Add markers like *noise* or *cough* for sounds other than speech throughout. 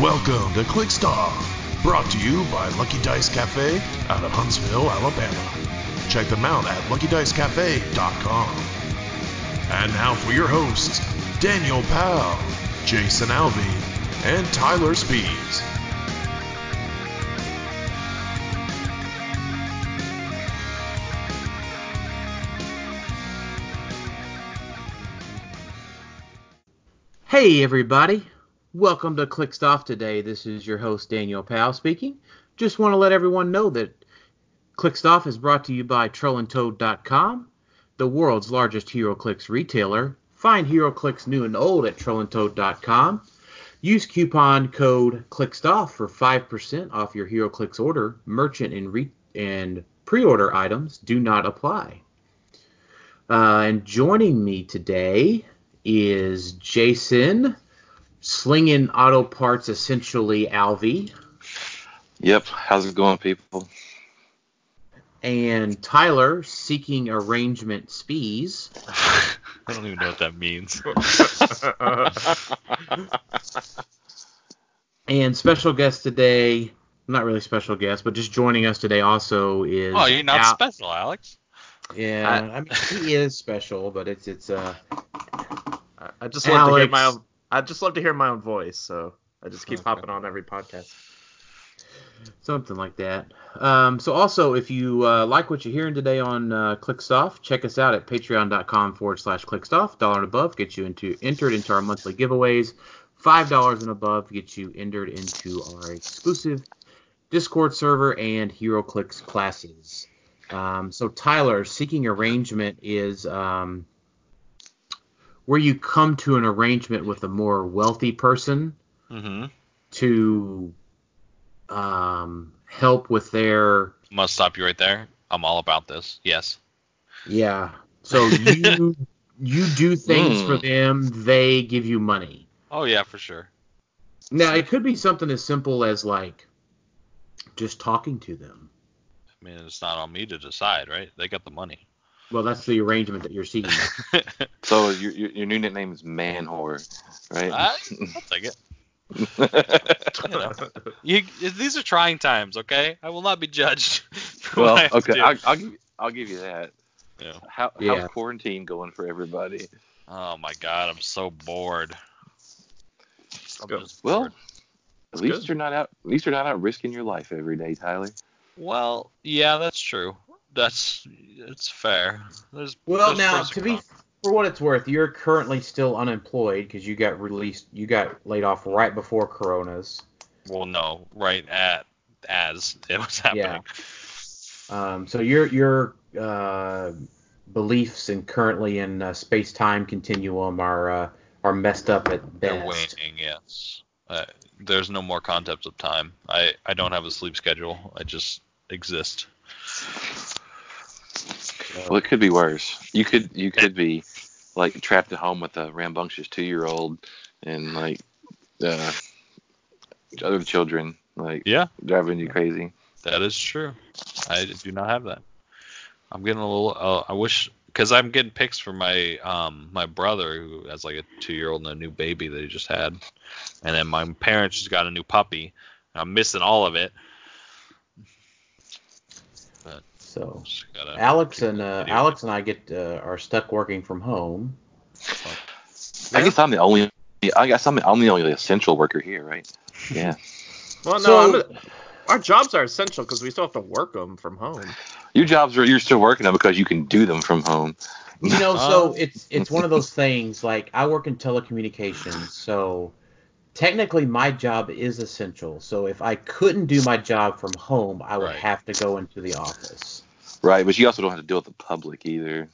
Welcome to Clickstuff, brought to you by Lucky Dice Cafe out of Huntsville, Alabama. Check them out at luckydicecafé.com. And now for your hosts, Daniel Powell, Jason Alvey, and Tyler Spees. Hey everybody, welcome to Clickstuff today. This is your host Daniel Powell speaking. Just want to let everyone know that Clickstuff is brought to you by TrollandToad.com, the world's largest HeroClix retailer. Find HeroClix new and old at TrollandToad.com. Use coupon code ClickStuff for 5% off your HeroClix order. Merchant and, re- and pre-order items do not apply. Uh, and joining me today is Jason, slinging auto parts essentially Alvy, Yep. How's it going, people? and Tyler, seeking arrangement Spees. *laughs* I don't even know what that means. *laughs* And special guest today, not really special guest, but just joining us today also is. oh, you're not Al- special, Alex. Yeah, I mean he is special, but it's it's uh I- I just love to hear Alex. my own. I just love to hear my own voice, so I just keep Okay. hopping on every podcast. something like that. Um, so also, if you uh, like what you're hearing today on uh, Clickstuff, check us out at patreon.com forward slash Clickstuff. Dollar and above gets you into entered into our monthly giveaways. Five dollars and above gets you entered into our exclusive Discord server and HeroClix classes. Um, so Tyler, seeking arrangement is um, where you come to an arrangement with a more wealthy person Mm-hmm. to um, help with their Must stop you right there. I'm all about this. Yes. yeah. So you *laughs* you do things Hmm. for them, they give you money. Oh yeah, for sure. Now it could be something as simple as like just talking to them. I mean, it's not on me to decide, right? They got the money. Well, that's the arrangement that you're seeing. *laughs* So your, your your new nickname is Man Whore, right? I, I'll take it. You know, you, these are trying times, okay? I will not be judged. *laughs* for what I well, have to okay, do. I'll, I'll give you, I'll give you that. Yeah. How Yeah. quarantine going for everybody? Oh my god, I'm so bored. I'm Good. just Well, bored. at least good. you're not out. At least you're not out risking your life every day, Tyler. Well, yeah, that's true. That's it's fair. There's well, there's now to be for what it's worth, you're currently still unemployed because you got released, you got laid off right before Coronas. Well, no, right at as it was happening. Yeah. Um, so your your uh, beliefs and currently in uh, space time continuum are uh, are messed up at best. They're waning, yes. Uh, there's no more concepts of time. I I don't have a sleep schedule. I just exist. Well, it could be worse. You could you could be like trapped at home with a rambunctious two year old and like uh, other children like Yeah, driving you crazy. that is true. I do not have that. I'm getting a little. Uh, I wish because I'm getting pics for my um my brother who has like a two year old and a new baby that he just had, and then my parents just got a new puppy. I'm missing all of it. So Alex and uh. Alex and I get uh, are stuck working from home. I guess I'm the only. I guess I'm the only only essential worker here, right? Yeah. *laughs* Well, no, So- I'm a, our jobs are essential because we still have to work them from home. Your jobs are you're still working them because you can do them from home. You know, *laughs* so it's it's one of those things. Like I work in telecommunications, so technically my job is essential. So if I couldn't do my job from home, I would Right. have to go into the office. Right, but you also don't have to deal with the public either.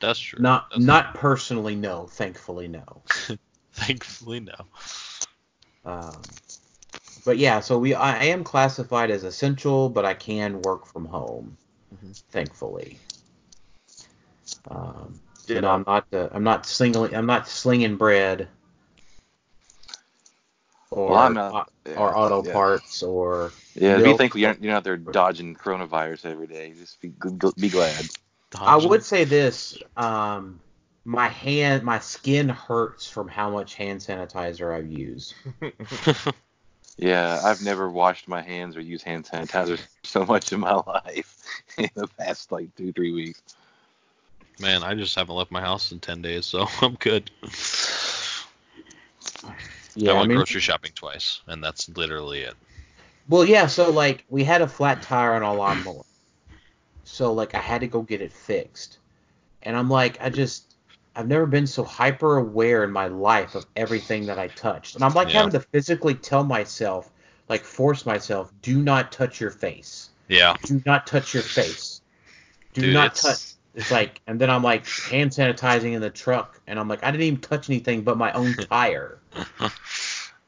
That's true. Not That's- not personally, no. Thankfully, no. *laughs* Thankfully, no. Um, but yeah, so we I am classified as essential, but I can work from home. Mhm. Thankfully. Um, You you know, know, I'm not uh, I'm not slinging I'm not slinging bread. Or, Well, not- yeah, or auto yeah. parts or Yeah, be Milk. thankful you're, you're not there dodging coronavirus every day. Just be be glad. I would say this. Um, my hand, my skin hurts from how much hand sanitizer I've used. *laughs* Yeah, I've never washed my hands or used hand sanitizer *laughs* so much in my *laughs* life in the past like two, three weeks. Man, I just haven't left my house in ten days, so I'm good. Yeah, I I went mean, grocery shopping twice, and that's literally it. well, yeah. So like, we had a flat tire on our lawnmower, so like, I had to go get it fixed, and I'm like, I just, I've never been so hyper aware in my life of everything that I touched, and I'm like Yeah. having to physically tell myself, like, force myself, do not touch your face, Yeah, do not touch your face, do Dude, not touch. It's like, and then I'm like hand sanitizing in the truck, and I'm like, I didn't even touch anything but my own *laughs* tire.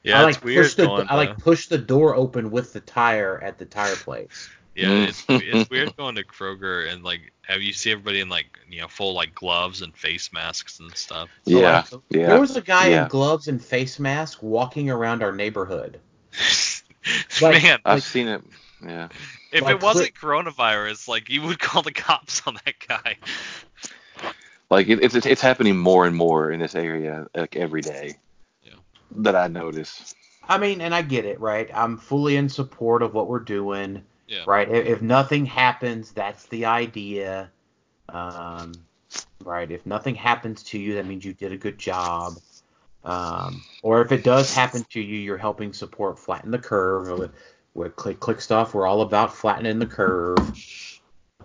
yeah, I like it's weird push the going. I like to- push the door open with the tire at the tire place. yeah, *laughs* it's it's weird going to Kroger and like have you see everybody in like you know full like gloves and face masks and stuff. So, yeah, like, yeah. There was a guy yeah. in gloves and face mask walking around our neighborhood. *laughs* Like- Man, I've like- seen it. Yeah. If like, it wasn't coronavirus, like you would *laughs* call the cops on that guy. Like it, it's it's it's happening more and more in this area like every day. Yeah. That I notice. I mean, and I get it, right? I'm fully in support of what we're doing, Yeah. right? If, if nothing happens, that's the idea. Um, right? If nothing happens to you, that means you did a good job. Um, or if it does happen to you, you're helping support flatten the curve. With, with click click stuff, we're all about flattening the curve.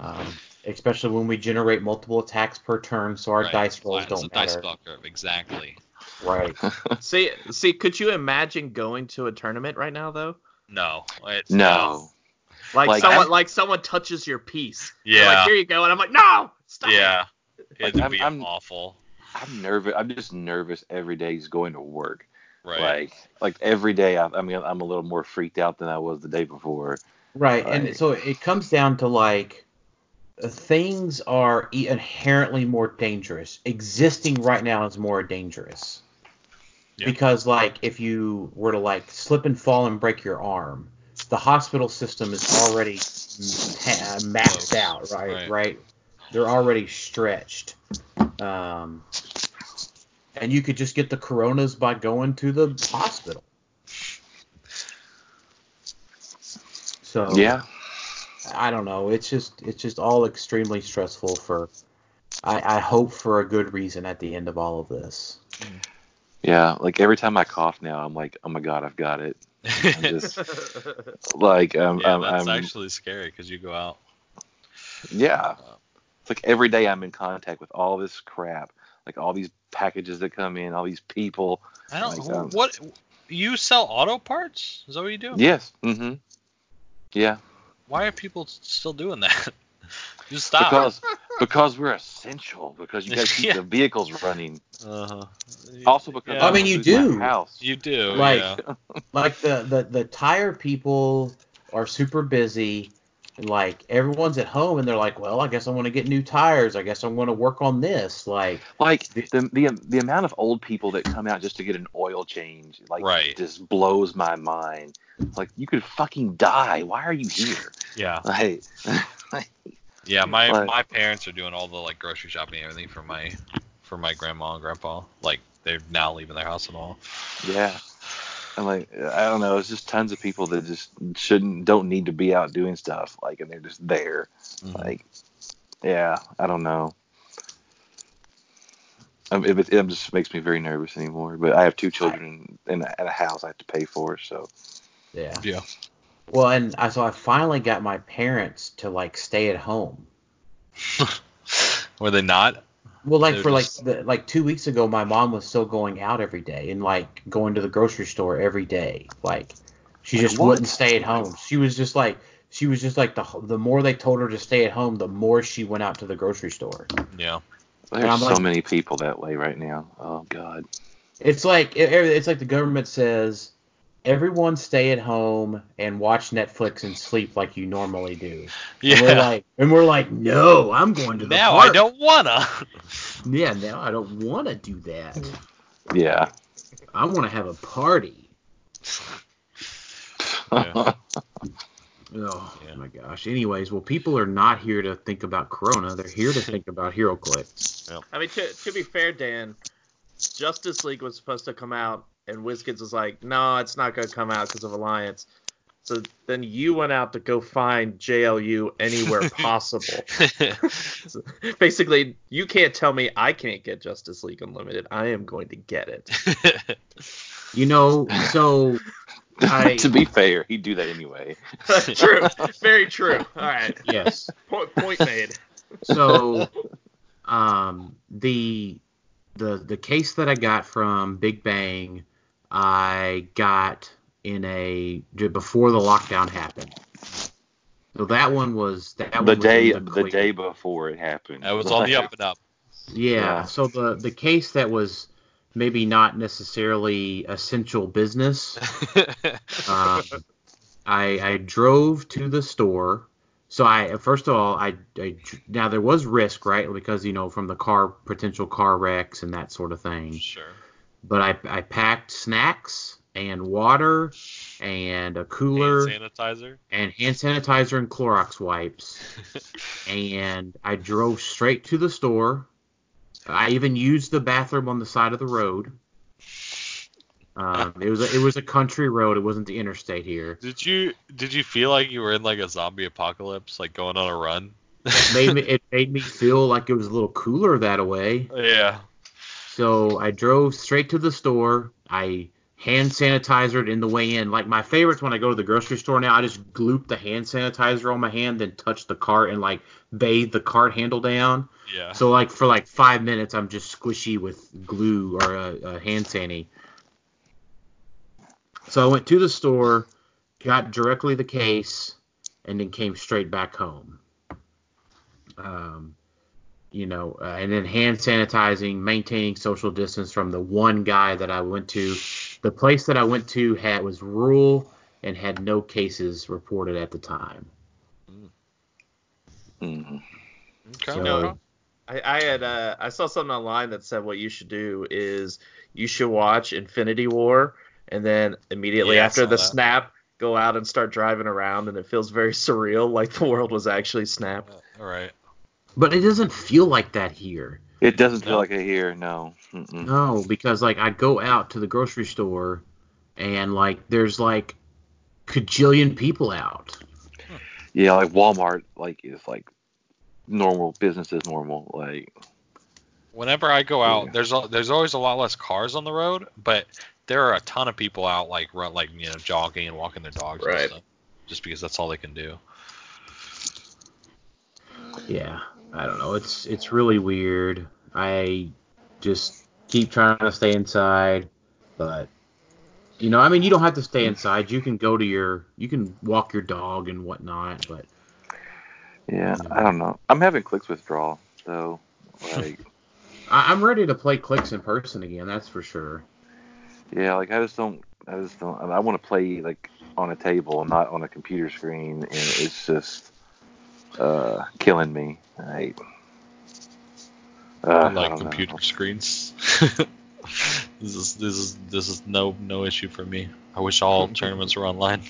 Um, especially when we generate multiple attacks per turn, so our Right, dice rolls flattens don't the dice matter. bell curve, exactly. Right. *laughs* See, see, could you imagine going to a tournament right now though? No, it's No. Like, Like, someone, I'm- like someone touches your piece. Yeah. Like, here you go, and I'm like, no, stop. it." Yeah, Like, it'd I'm- be I'm- awful. I'm nervous. I'm just nervous every day just going to work. Right. Like like every day. I, I mean, I'm a little more freaked out than I was the day before. Right, and so it comes down to like uh, things are e- inherently more dangerous. Existing right now is more dangerous Yeah. because like if you were to like slip and fall and break your arm, the hospital system is already ta- maxed out. Right, Right. right. They're already stretched. Um, and you could just get the coronas by going to the hospital. So Yeah. I don't know. It's just it's just all extremely stressful for. I, I hope for a good reason at the end of all of this. Yeah. Like every time I cough now, I'm like, oh my god, I've got it. I'm just *laughs* like um, yeah, I'm, that's I'm actually scary because you go out. yeah. It's like every day I'm in contact with all this crap, like all these packages that come in, all these people. I don't. Like, um, what you sell auto parts? Is that what you do? Yes. Mm-hmm. Yeah. Why are people still doing that? *laughs* Just stop. Because because we're essential. Because you got to *laughs* keep Yeah. the vehicles running. uh-huh. Also because Yeah. I mean, you do. House. you do. Like- yeah. Like the the the tire people are super busy. And like everyone's at home and they're like, well, I guess I want to get new tires. I guess I'm going to work on this. Like, Like the, the the amount of old people that come out just to get an oil change, like Right. just blows my mind. Like you could fucking die. Why are you here? Yeah. *laughs* Like, *laughs* Yeah. My Like- my parents are doing all the like grocery shopping and everything for my for my grandma and grandpa. Like they're now leaving their house and all. yeah. I'm like, I don't know. It's just tons of people that just shouldn't, don't need to be out doing stuff. Like, and they're just there. Mhm. Like, yeah, I don't know. Um, it, it just makes me very nervous anymore. But I have two children in a, in a house I have to pay for, so yeah. Yeah. Well, and I so I finally got my parents to like stay at home. *laughs* Were they not? Well, like They're for just- like the, like two weeks ago, my mom was still going out every day and like going to the grocery store every day. Like she Like just what? wouldn't stay at home. She was just like she was just like the the more they told her to stay at home, the more she went out to the grocery store. Yeah. there's I'm so like- many people that way right now. Oh God. It's like it- it's like the government says everyone stay at home and watch Netflix and sleep like you normally do. Yeah. And we're like and we're like no, I'm going to the now park. I don't wanna. Yeah, now I don't want to do that. Yeah. I want to have a party. *laughs* Yeah. Oh Yeah. my gosh. Anyways, well, people are not here to think about Corona. They're here to *laughs* think about HeroClix. I mean, to, to be fair, Dan, Justice League was supposed to come out, and WizKids was like, no, it's not going to come out because of Alliance. So then you went out to go find JLU anywhere *laughs* possible. *laughs* So basically, you can't tell me I can't get Justice League Unlimited. I am going to get it. *laughs* You know, so I to be fair, he'd do that anyway. true. Very true. All right. yes. Point, point made. So um the the the case that I got from Big Bang, I got in a before the lockdown happened. So that one was that one the was day in the clear. day before it happened. That was on the up and up. Yeah. Yeah. So the the case that was maybe not necessarily essential business. *laughs* Um, I I drove to the store. So I first of all I, I now there was risk right because you know from the car potential car wrecks and that sort of thing. sure. But I I packed snacks and water and a cooler Hand sanitizer. and hand sanitizer and Clorox wipes *laughs* and I drove straight to the store. I even used the bathroom on the side of the road. Um, it was a, it was a country road. It wasn't the interstate here. Did you did you feel like you were in like a zombie apocalypse, like going on a run? It made me it made me feel like it was a little cooler that way. *laughs* Yeah. So I drove straight to the store. I hand sanitizered in the way in. Like my favorites when I go to the grocery store now, I just gloop the hand sanitizer on my hand, then touch the cart and like bathe the cart handle down. Yeah. So like for like five minutes, I'm just squishy with glue or a, a hand sanny. So I went to the store, got directly the case, and then came straight back home. Um, you know, uh, and then hand sanitizing, maintaining social distance from the one guy that I went to. The place that I went to had was rural and had no cases reported at the time. Mm-hmm. Okay. So- No. I, I had uh, I saw something online that said what you should do is you should watch Infinity War and then immediately Yeah, after the that. snap go out and start driving around and it feels very *laughs* surreal like the world was actually snapped. All right. But it doesn't feel like that here. It doesn't feel like it here. No. Mm-mm. No, because like I go out to the grocery store and like there's like cajillion people out. Yeah, like Walmart, like is like normal business is normal. Like Whenever I go out, Yeah. there's a, there's always a lot less cars on the road, but there are a ton of people out like run like you know jogging and walking their dogs Right. and stuff, just because that's all they can do. Yeah, I don't know. It's it's really weird. I just keep trying to stay inside, but you know, I mean, you don't have to stay inside. You can go to your, you can walk your dog and whatnot. But yeah, I don't know. I'm having clicks withdrawal though. Like *laughs* I, I'm ready to play clicks in person again. That's for sure. yeah, like I just don't. I just don't. I want to play like on a table, not on a computer screen, and it's just uh killing me. Like, uh, I I like don't know. computer screens. *laughs* this is this is this is no no issue for me. I wish all *laughs* tournaments were online.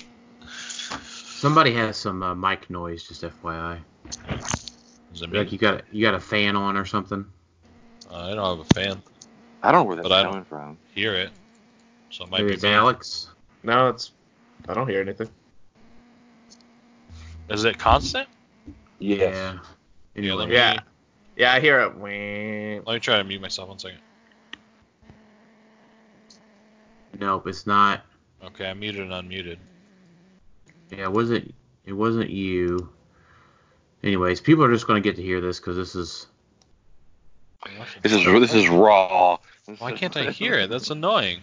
Somebody has some uh, mic noise, just FYI. Does it mean, Like you got you got a fan on or something. uh, I don't have a fan. I don't know where that's But I don't- coming from. Hear it, so it might Maybe be it's me. Alex. No, it's I don't hear anything. Is it constant? Yes. Yeah. Yeah, let me Yeah. Yeah, I hear it. Wah. let me try to mute myself one second. nope, it's not. Okay, I muted and unmuted. Yeah, it wasn't. It wasn't you. Anyways, people are just going to get to hear this because this is. This is this is raw. Why can't I hear it? That's annoying.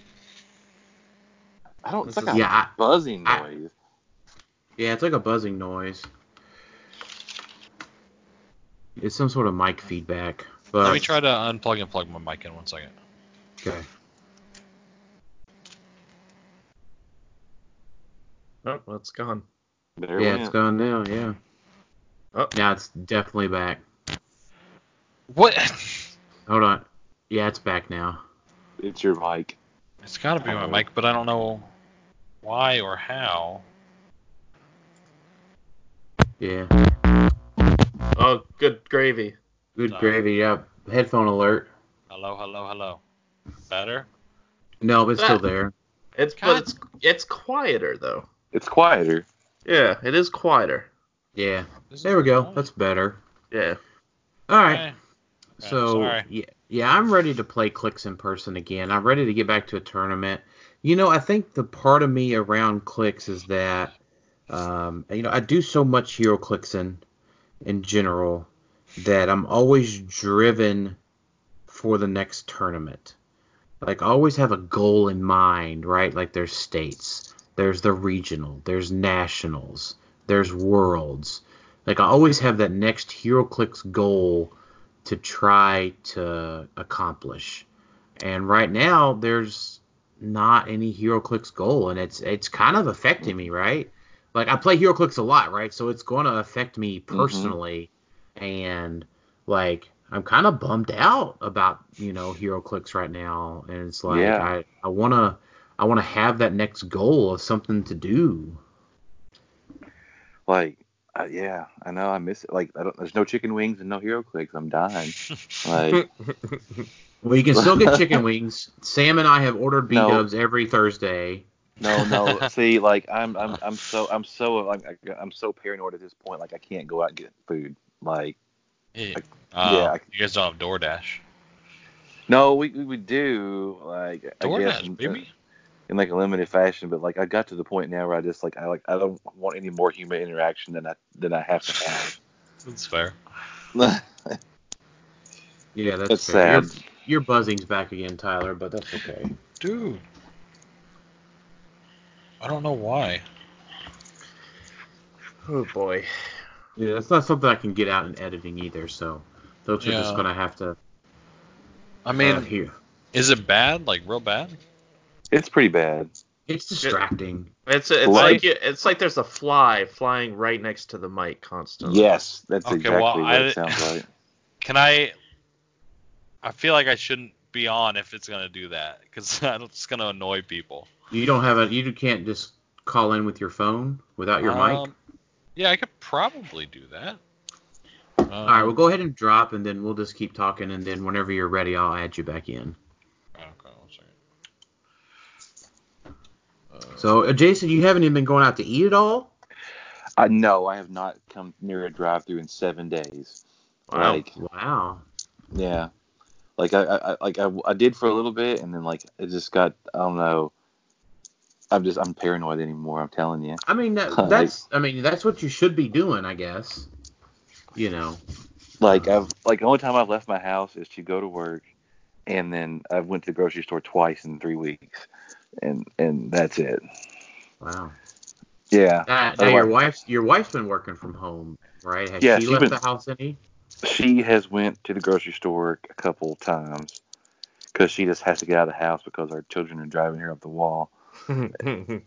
I don't. It's like is- a Yeah, buzzing I- noise. Yeah, it's like a buzzing noise. It's some sort of mic feedback. But Let me try to unplug and plug my mic in one second. Okay. Oh, well, it's gone. There Yeah, went. it's gone now. Yeah. Oh. Now it's definitely back. What? Hold on. Yeah, it's back now. It's your mic. It's got to be my mic, but I don't know why or how. Yeah. Oh, good gravy. Good No. gravy. Yep. headphone alert. Hello, hello, hello. Better? No, but it's still there. It's God. but it's it's quieter though. It's quieter. Yeah, it is quieter. Yeah. This There we go. annoying. That's better. Yeah. All right. Okay. So sorry. yeah, yeah, I'm ready to play clicks in person again. I'm ready to get back to a tournament. You know, I think the part of me around clicks is that, um, you know, I do so much HeroClix in, in general, that I'm always driven for the next tournament. Like I always have a goal in mind, right? Like there's states, there's the regional, there's nationals, there's worlds. Like I always have that next HeroClix goal to try to accomplish. And right now there's not any HeroClix goal and it's it's kind of affecting me, right? Like I play HeroClix a lot, right? So it's going to affect me personally and like I'm kind of bummed out about, you know, HeroClix right now and it's like Yeah. I I want to I want to have that next goal of something to do. Like, uh, yeah, I know. I miss it. Like, I don't. There's no chicken wings and no HeroClix. I'm dying. Like, *laughs* *laughs* Well, you can still get chicken wings. Sam and I have ordered B No. dubs every Thursday. No, no. *laughs* See, like, I'm, I'm, I'm so, I'm so, like, I'm so paranoid at this point. Like, I can't go out and get food. Like, Yeah. I- Uh, yeah, I- You guys don't have DoorDash. no, we, we would do like, I guess, DoorDash, in, baby. in like a limited fashion. But like, I got to the point now where I just like, I like, I don't want any more human interaction than I than I have to have. *laughs* That's fair. *laughs* Yeah, that's It's fair. sad. Your, your buzzing's back again, Tyler, but that's okay. Dude. I don't know why. Oh boy. Yeah, that's not something I can get out in editing either. So folks are just gonna have to I mean, uh, hear. is it bad? Like real bad? it's pretty bad. It's distracting. It's it's Like- like it's like there's a fly flying right next to the mic constantly. Yes, that's Okay, exactly well, what I- it sounds like. *laughs* Can I? I feel like I shouldn't be on if it's gonna do that because it's *laughs* gonna annoy people. You don't have a. You can't just call in with your phone without your mic. Um, Yeah, I could probably do that. All right, we'll go ahead and drop, and then we'll just keep talking, and then whenever you're ready, I'll add you back in. Okay, one second. Uh, So, uh, Jason, you haven't even been going out to eat at all? I know I have not come near a drive-through in seven days. Wow. Like, Wow. yeah, like I, I, I like I, I did for a little bit, and then like it just got I don't know. I'm just I'm paranoid anymore. I'm telling you. I mean, that, *laughs* Like- that's. I mean, that's what you should be doing, I guess. You know. Like I've like the only time I've left my house is to go to work, and then I went to the grocery store twice in three weeks, and and that's it. Wow. Yeah. Now, now your wife's your wife's been working from home, right? Has Yeah, she left been- the house any? she has went to the grocery store a couple times because she just has to get out of the house because our children are driving her up the wall. *laughs*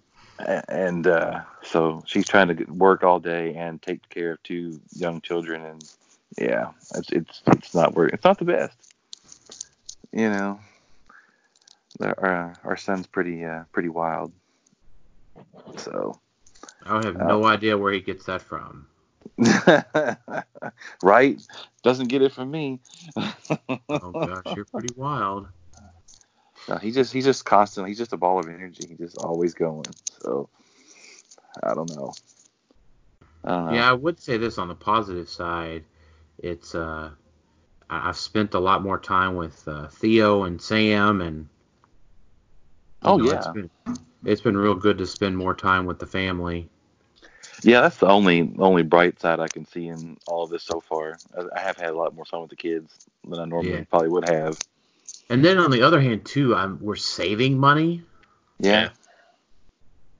And uh, so she's trying to work all day and take care of two young children, and yeah, it's it's it's not work. It's not the best, you know. Our our son's pretty uh, pretty wild, so I have Uh, no idea where he gets that from. *laughs* right doesn't get it from me. *laughs* Oh gosh, you're pretty wild. No, he just he's just constant. He's just a ball of energy. He's just always going. So I don't know. I don't know. Yeah, I would say this on the positive side. It's uh, I've spent a lot more time with uh, Theo and Sam, and Oh, know, yeah. it's been, it's been real good to spend more time with the family. Yeah, that's the only only bright side I can see in all of this so far. I, I have had a lot more fun with the kids than I normally Yeah. probably would have. And then on the other hand, too, I'm we're saving money Yeah.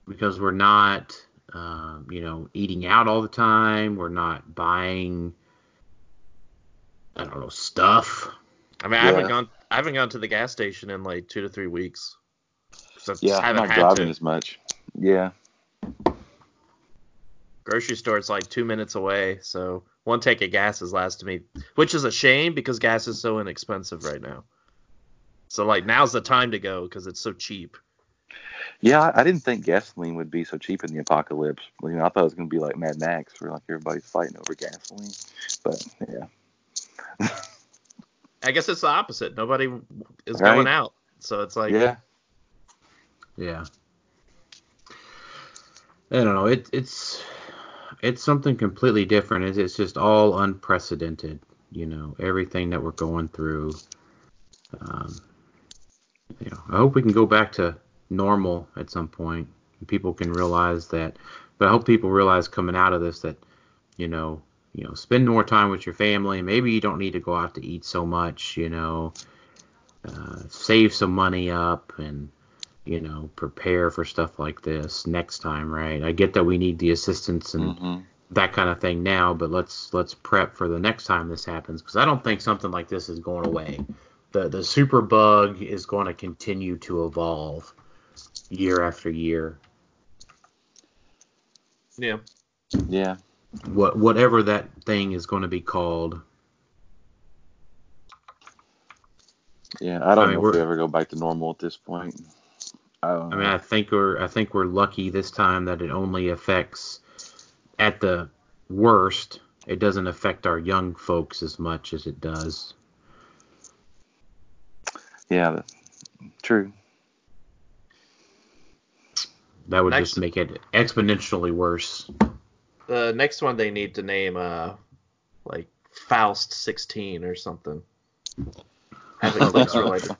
because we're not, um, you know, eating out all the time. We're not buying, I don't know, stuff. I mean, I haven't gone I haven't gone to the gas station in like two to three weeks. I Yeah, I'm haven't driving to. as much. Yeah. Grocery store it's like two minutes away, so one tank of gas has lasted me, which is a shame because gas is so inexpensive right now. So like now's the time to go because it's so cheap. Yeah, I, didn't think gasoline would be so cheap in the apocalypse. You know, I thought it was gonna be like Mad Max, where like everybody's fighting over gasoline. But yeah. I guess it's the opposite. Nobody is Right. going out, so it's like yeah. Yeah. I don't know. It, it's it's something completely different. It's, it's just all unprecedented. You know, everything that we're going through. Um, you know, I hope we can go back to normal at some point. And people can realize that. But I hope people realize coming out of this that, you know, you know, spend more time with your family. Maybe you don't need to go out to eat so much. You know, uh, save some money up and you know, prepare for stuff like this next time, right? I get that we need the assistance and hmm that kind of thing now, but let's let's prep for the next time this happens because I don't think something like this is going away. The the super bug is going to continue to evolve year after year. yeah. Yeah. What whatever that thing is going to be called. Yeah. I don't I mean, know if we're- ever go back to normal at this point. I don't I know. mean, I think we're I think we're lucky this time that it only affects at the worst. It doesn't affect our young folks as much as it does. Yeah. True. That would Next- just make it exponentially worse. The next one they need to name uh like Faust 16 or something. Have it clicks *laughs* related.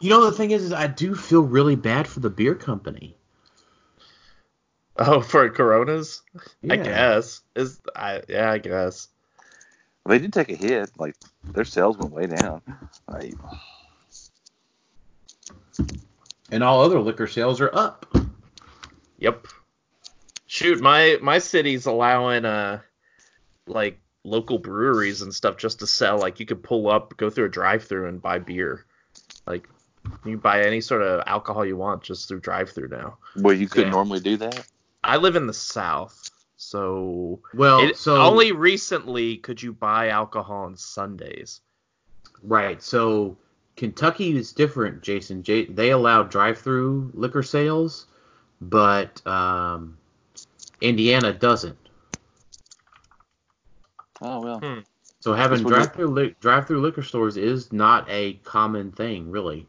You know, the thing is, is I do feel really bad for the beer company. Oh, for Coronas? I guess. Is I yeah, I guess. They did take a hit. Like their sales went way down. Like, And all other liquor sales are up. Yep. Shoot, my my city's allowing uh like local breweries and stuff just to sell. Like you could pull up, go through a drive-through and buy beer. Like you can buy any sort of alcohol you want just through drive-through now. well, you couldn't Yeah. normally do that. I live in the south, so Well, it, so only recently could you buy alcohol on Sundays. right. So Kentucky is different, Jason. J- they allow drive-through liquor sales, but um, Indiana doesn't. Oh well. Hmm. So having Guess we'll just- drive-through li- drive-through liquor stores is not a common thing, really.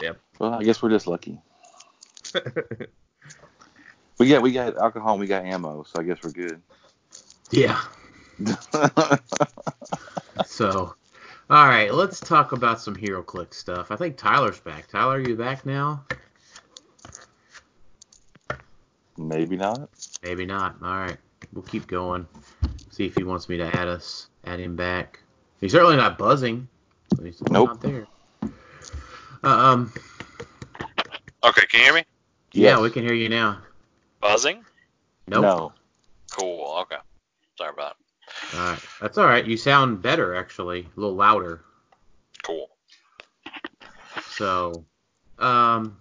Yep. Well, I guess we're just lucky. *laughs* We got we got alcohol and we got ammo, so I guess we're good. Yeah. *laughs* So, all right, let's talk about some Hero Click stuff. I think Tyler's back. Tyler, are you back now? Maybe not. Maybe not. All right, we'll keep going. See if he wants me to add us, add him back. He's certainly not buzzing. He's Nope. not there. Uh, um. Okay, can you hear me? Yeah, Yes. we can hear you now. Buzzing? Nope. No. Cool. Okay. Sorry about that. All right, that's all right. You sound better actually, a little louder. Cool. So, um,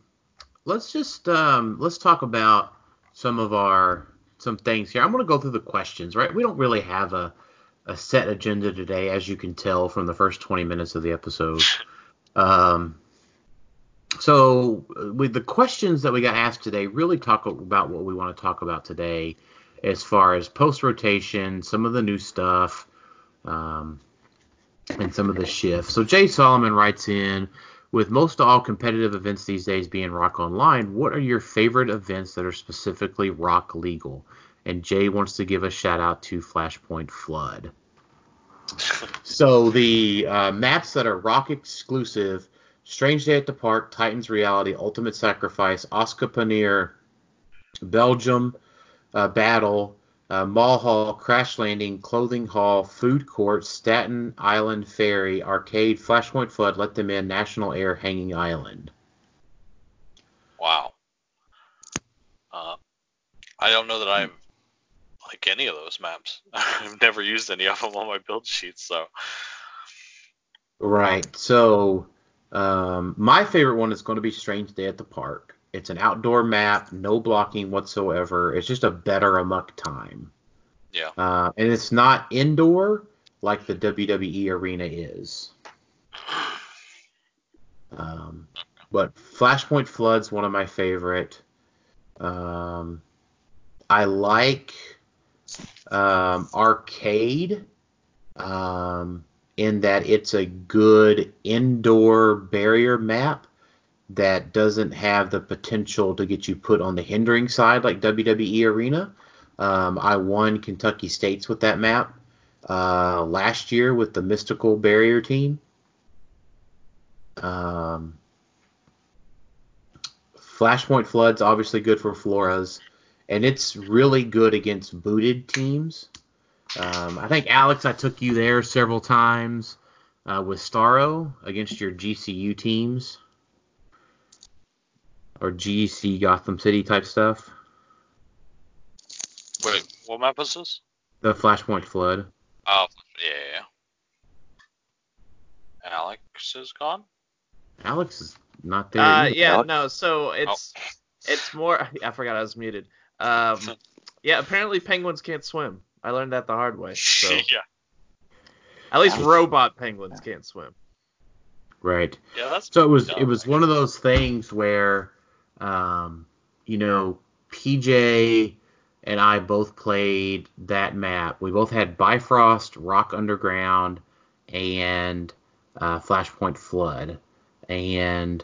let's just um, let's talk about some of our some things here. I'm going to go through the questions. Right, we don't really have a a set agenda today, as you can tell from the first 20 minutes of the episode. Um, so, uh, with the questions that we got asked today, really talk about what we want to talk about today, as far as post rotation, some of the new stuff. Um, and some of the shifts. So Jay Solomon writes in, with most all competitive events these days being rock online, what are your favorite events that are specifically rock legal? And Jay wants to give a shout out to Flashpoint Flood. so the uh, maps that are rock exclusive: Strange Day at the Park, Titans Reality, Ultimate Sacrifice, Oscar Paneer, Belgium uh, Battle, uh, Mall Hall, Crash Landing, Clothing Hall, Food Court, Staten Island Ferry, Arcade, Flashpoint Flood, Let Them In, National Air, Hanging Island. Wow. Uh, I don't know that I like any of those maps. *laughs* I've never used any of them on my build sheets, so Right. So um, my favorite one is going to be Strange Day at the Park. It's an outdoor map, no blocking whatsoever. It's just a better amok time. yeah. Uh, and it's not indoor like the WWE arena is. Um, but Flashpoint Flood's one of my favorite. Um, I like um, Arcade um, in that it's a good indoor barrier map that doesn't have the potential to get you put on the hindering side like WWE Arena. Um, I won Kentucky States with that map uh, last year with the Mystical Barrier team. Um, Flashpoint Flood's obviously good for Floras, and it's really good against booted teams. Um, I think Alex, I took you there several times uh, with Starro against your GCU teams or GC Gotham City type stuff. Wait, what map is this? The Flashpoint Flood. Oh, yeah. Alex is gone. Alex is not there. Uh, yeah, Alex? no. So it's it's more. *laughs* I forgot I was muted. Um, *laughs* yeah, apparently penguins can't swim. I learned that the hard way. *laughs* So yeah. at least robot penguins can't swim. Right. Yeah, that's So it was dumb, it was one of those things where, um, you know, PJ and I both played that map. We both had Bifrost, Rock Underground, and uh, Flashpoint Flood, and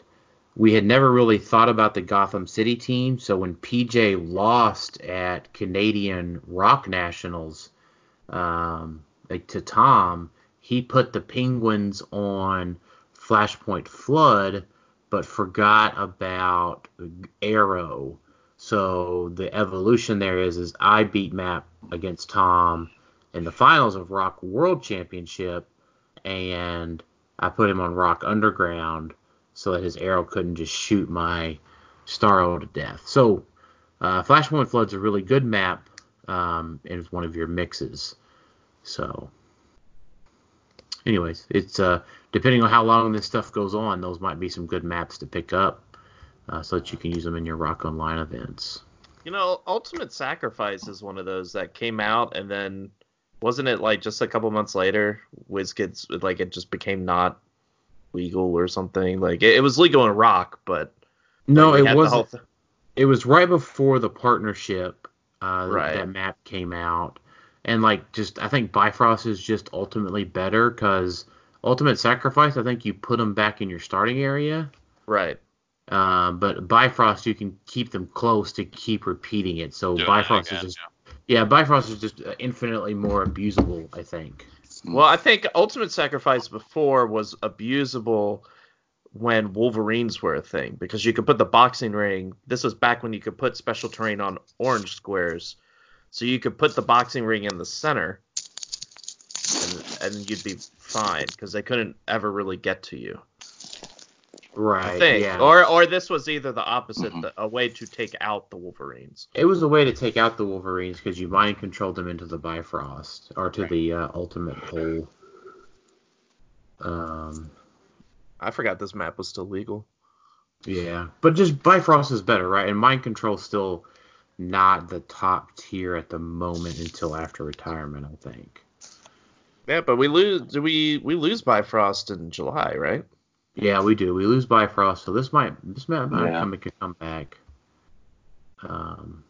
we had never really thought about the Gotham City team. So when PJ lost at Canadian Rock Nationals um, to Tom, he put the Penguins on Flashpoint Flood, but forgot about Arrow. So the evolution there is is I beat Map against Tom in the finals of Rock World Championship, and I put him on Rock Underground so that his arrow couldn't just shoot my Starro to death. So uh, Flashpoint Flood's a really good map, um, and it's one of your mixes. So, anyways, it's uh, depending on how long this stuff goes on, those might be some good maps to pick up, uh, so that you can use them in your Rock Online events. You know, Ultimate Sacrifice is one of those that came out and then wasn't it like just a couple months later, WizKids like it just became not legal or something. Like it, it was legal in Rock, but No, like, it had the whole wasn't. th- It was right before the partnership uh, that- Right. that map came out, and like just I think Bifrost is just ultimately better because Ultimate Sacrifice I think you put them back in your starting area. right. Uh, but Bifrost, you can keep them close to keep repeating it. So doing it Bifrost again, is just yeah, Bifrost is just uh, infinitely more abusable, I think. Mm. Well, I think Ultimate Sacrifice before was abusable when Wolverines were a thing because you could put the boxing ring. This was back when you could put special terrain on orange squares, so you could put the boxing ring in the center, and, and you'd be fine because they couldn't ever really get to you. Right. I think, Yeah. or or this was either the opposite, Mhm. the, a way to take out the Wolverines. it was a way to take out the Wolverines because you mind controlled them into the Bifrost or to the uh, Ultimate Hole. Um. I forgot this map was still legal. Yeah, but just Bifrost is better, right? And Mind Control's still not the top tier at the moment until after retirement, I think. Yeah, but we lose. Do we we lose Bifrost in July, right? Yeah, we do. We lose Bifrost, so this might this might, might Yeah. come make a comeback. Um,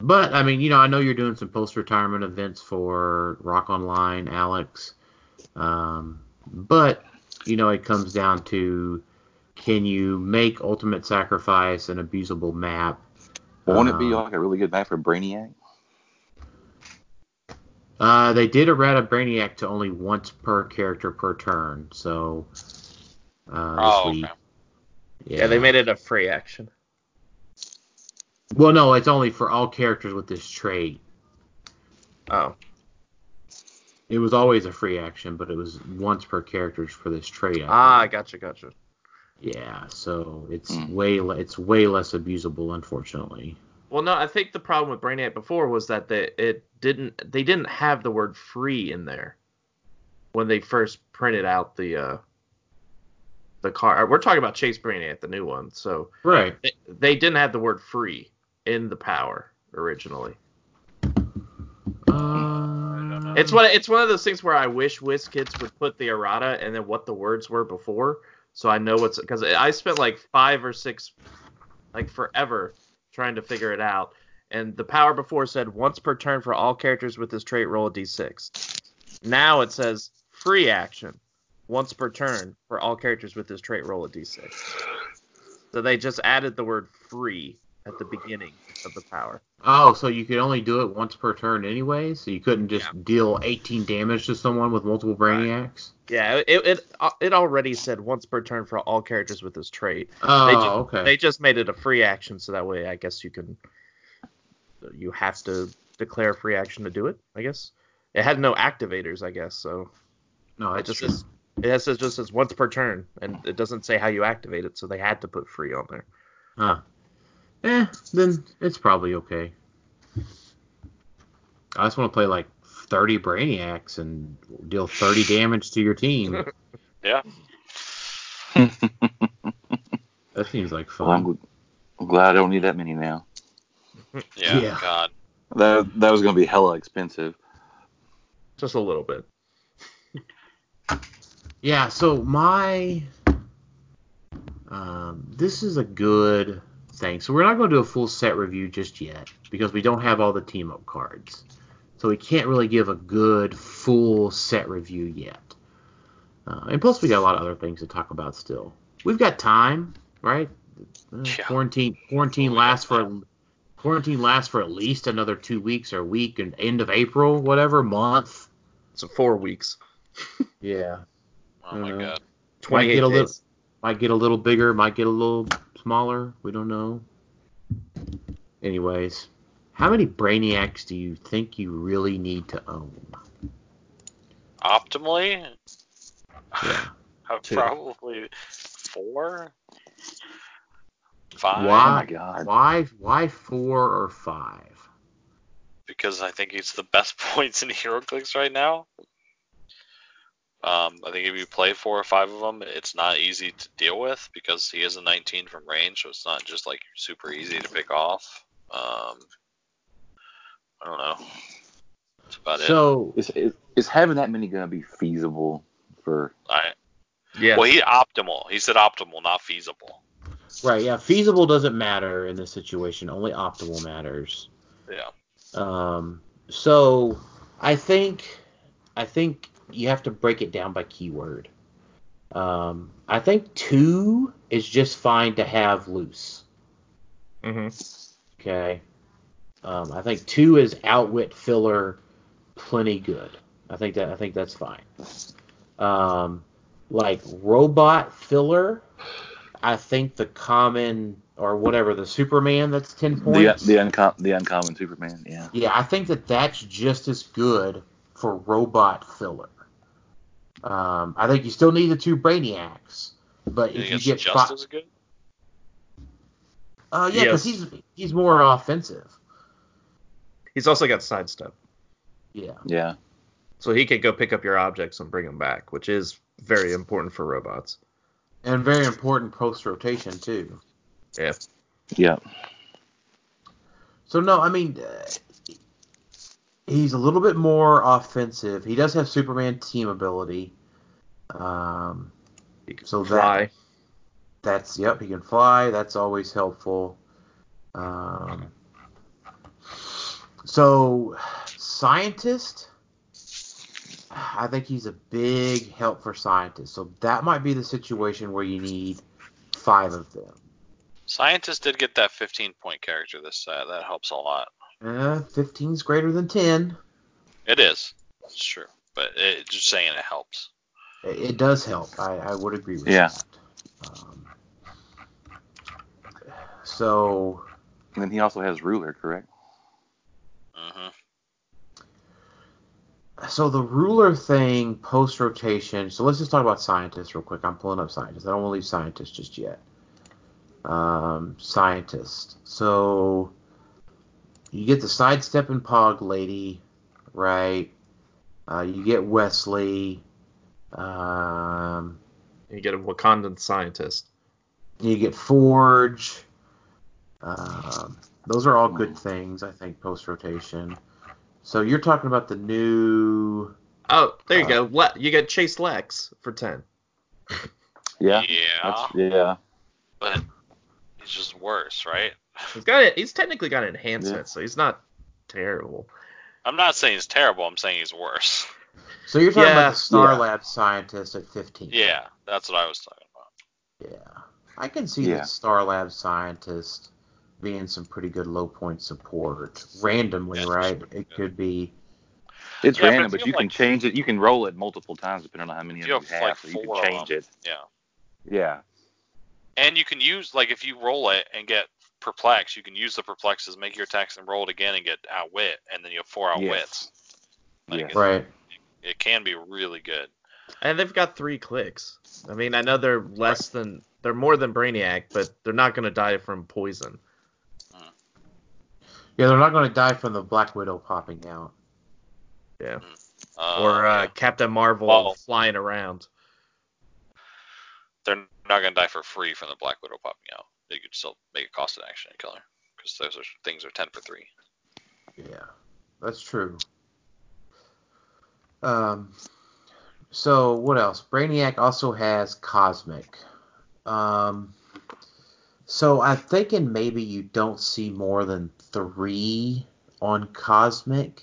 but I mean, you know, I know you're doing some post-retirement events for Rock Online, Alex. Um, but you know, it comes down to can you make Ultimate Sacrifice an abusable map? Won't it be Um, like a really good map for Brainiac? Uh, they did errata Brainiac to only once per character per turn, so. Uh, Oh, this week- okay. Yeah, they made it a free action. Well, no, it's only for all characters with this trait. Oh, It was always a free action, but it was once per characters for this trait. I ah, think. gotcha, gotcha. Yeah, so it's Hmm. way le- it's way less abusable, unfortunately. Well, no, I think the problem with Brainiac before was that they it didn't they didn't have the word free in there when they first printed out the uh the car. We're talking about Chase Brainiac, the new one. So Right. they, they didn't have the word free in the power originally. Uh, It's one it's one of those things where I wish WizKids would put the errata and then what the words were before, so I know what's because I spent like five or six, like forever trying to figure it out. And the power before said once per turn for all characters with this trait, roll a d6. Now it says free action once per turn for all characters with this trait. Roll a d6. So they just added the word free at the beginning of the power. Oh, so you could only do it once per turn anyway, so you couldn't just deal 18 damage to someone with multiple brainiacs. Yeah, it it it already said once per turn for all characters with this trait. Oh, They ju- okay. They just made it a free action, so that way I guess you can. You have to declare a free action to do it. I guess it had no activators. I guess so. no, It just true. Says it has says just says once per turn, and it doesn't say how you activate it, so they had to put free on there. Ah. Eh, then it's probably okay. I just want to play like 30 brainiacs and deal 30 *laughs* damage to your team. *laughs* Yeah. *laughs* That seems like Well, I'm, fun. gl- I'm glad I don't need that many now. Yeah. Yeah. God. That that was gonna be hella expensive. Just a little bit. Yeah, so my um, this is a good thing. So we're not going to do a full set review just yet because we don't have all the team up cards. So we can't really give a good full set review yet. Uh, and plus we got a lot of other things to talk about still. We've got time, right? Uh, Yeah. Quarantine quarantine lasts for quarantine lasts for at least another two weeks or a week and end of April, whatever month. So four weeks, *laughs* Yeah. Oh my Mhm. God. twenty eight get a little- Might get a little bigger, might get a little smaller. We don't know. Anyways, how many Brainiacs do you think you really need to own? Optimally, Yeah. *laughs* uh, Two. probably four, five. Why? Oh my god. Why? Why four or five? because I think he's the best *laughs* points in HeroClix right now. Um, I think if you play four or five of them, it's not easy to deal with because he is a 19 from range, so it's not just like super easy to pick off. Um, I don't know. That's about it. So Is, is is having that many gonna be feasible for? I, Yeah. Well, he optimal. He said optimal, not feasible. right, yeah, feasible doesn't matter in this situation. Only optimal matters. Yeah. Um, so I think I think you have to break it down by keyword. Um, I think two is just fine to have loose. hmm Okay. Um, I think two is outwit filler, plenty good. I think that I think that's fine. Um, like robot filler, I think the common or whatever the Superman that's ten The points. the uncom the uncommon Superman. Yeah. Yeah, I think that that's just as good for robot filler. Um, I think you still need the two Brainiacs, but You if you get just fi- as good? uh, yeah, because Yes. he's he's more offensive. He's also got sidestep, Yeah. Yeah. so he can go pick up your objects and bring them back, which is very important for robots. And very important post rotation too. Yeah. Yeah. So no, I mean, uh, he's a little bit more offensive. He does have Superman team ability. Um, He can So that- that's yep, he can fly. That's always helpful. Um, so scientist, I think he's a big help for scientists. So that might be the situation where you need five of them. Scientist did get that 15 point character this set. That helps a lot. Uh, 15's greater than 10. It is. It's true. But it, just saying it helps. It, it does help. I, I would agree with Yeah. that. Um, so And then he also has ruler, correct? hmm so the ruler thing post rotation. So let's just talk about scientists real quick. I'm pulling up scientists. I don't want to leave scientists just yet. Um, scientist. So you get the sidestep and pog lady, right? Uh, you get Wesley. Um, You get a Wakandan scientist. You get Forge. Um, those are all good things, I think, post rotation. So you're talking about the new. Oh, there you Uh, go. Le- you get Chase Lex for ten. Yeah. Yeah. That's, yeah. But he's just worse, right? He's got it. He's technically got enhancement, so he's not terrible. I'm not saying he's terrible. I'm saying he's worse. So you're talking Yeah. about the Star Yeah. Lab scientist at 15. Yeah, that's what I was talking about. Yeah. I can see Yeah. the Star Lab scientist being some pretty good low point support. Randomly, Yeah, right? it's It good. could be. It's Yeah, random, if but you you have, can change it. You can roll it multiple times depending on how many of You you have, have. like, so you can change it. Yeah. Yeah. And you can use like if you roll it and get perplex, you can use the perplexes, make your attacks and roll it again and get outwit, and then you have four outwits. Like, Yes. it, Right. it can be really good. And they've got three clicks. I mean, I know they're less than they're more than Brainiac, but they're not going to die from poison. Yeah, they're not going to die from the Black Widow popping out. Yeah. Uh, or uh, yeah. Captain Marvel Well- flying around. they're not gonna die for free from the Black Widow popping out. They could still make a cost of action and kill her because those are, things are ten for three. Yeah, that's true. Um, so what else? Brainiac also has Cosmic. Um, so I'm thinking maybe you don't see more than three on Cosmic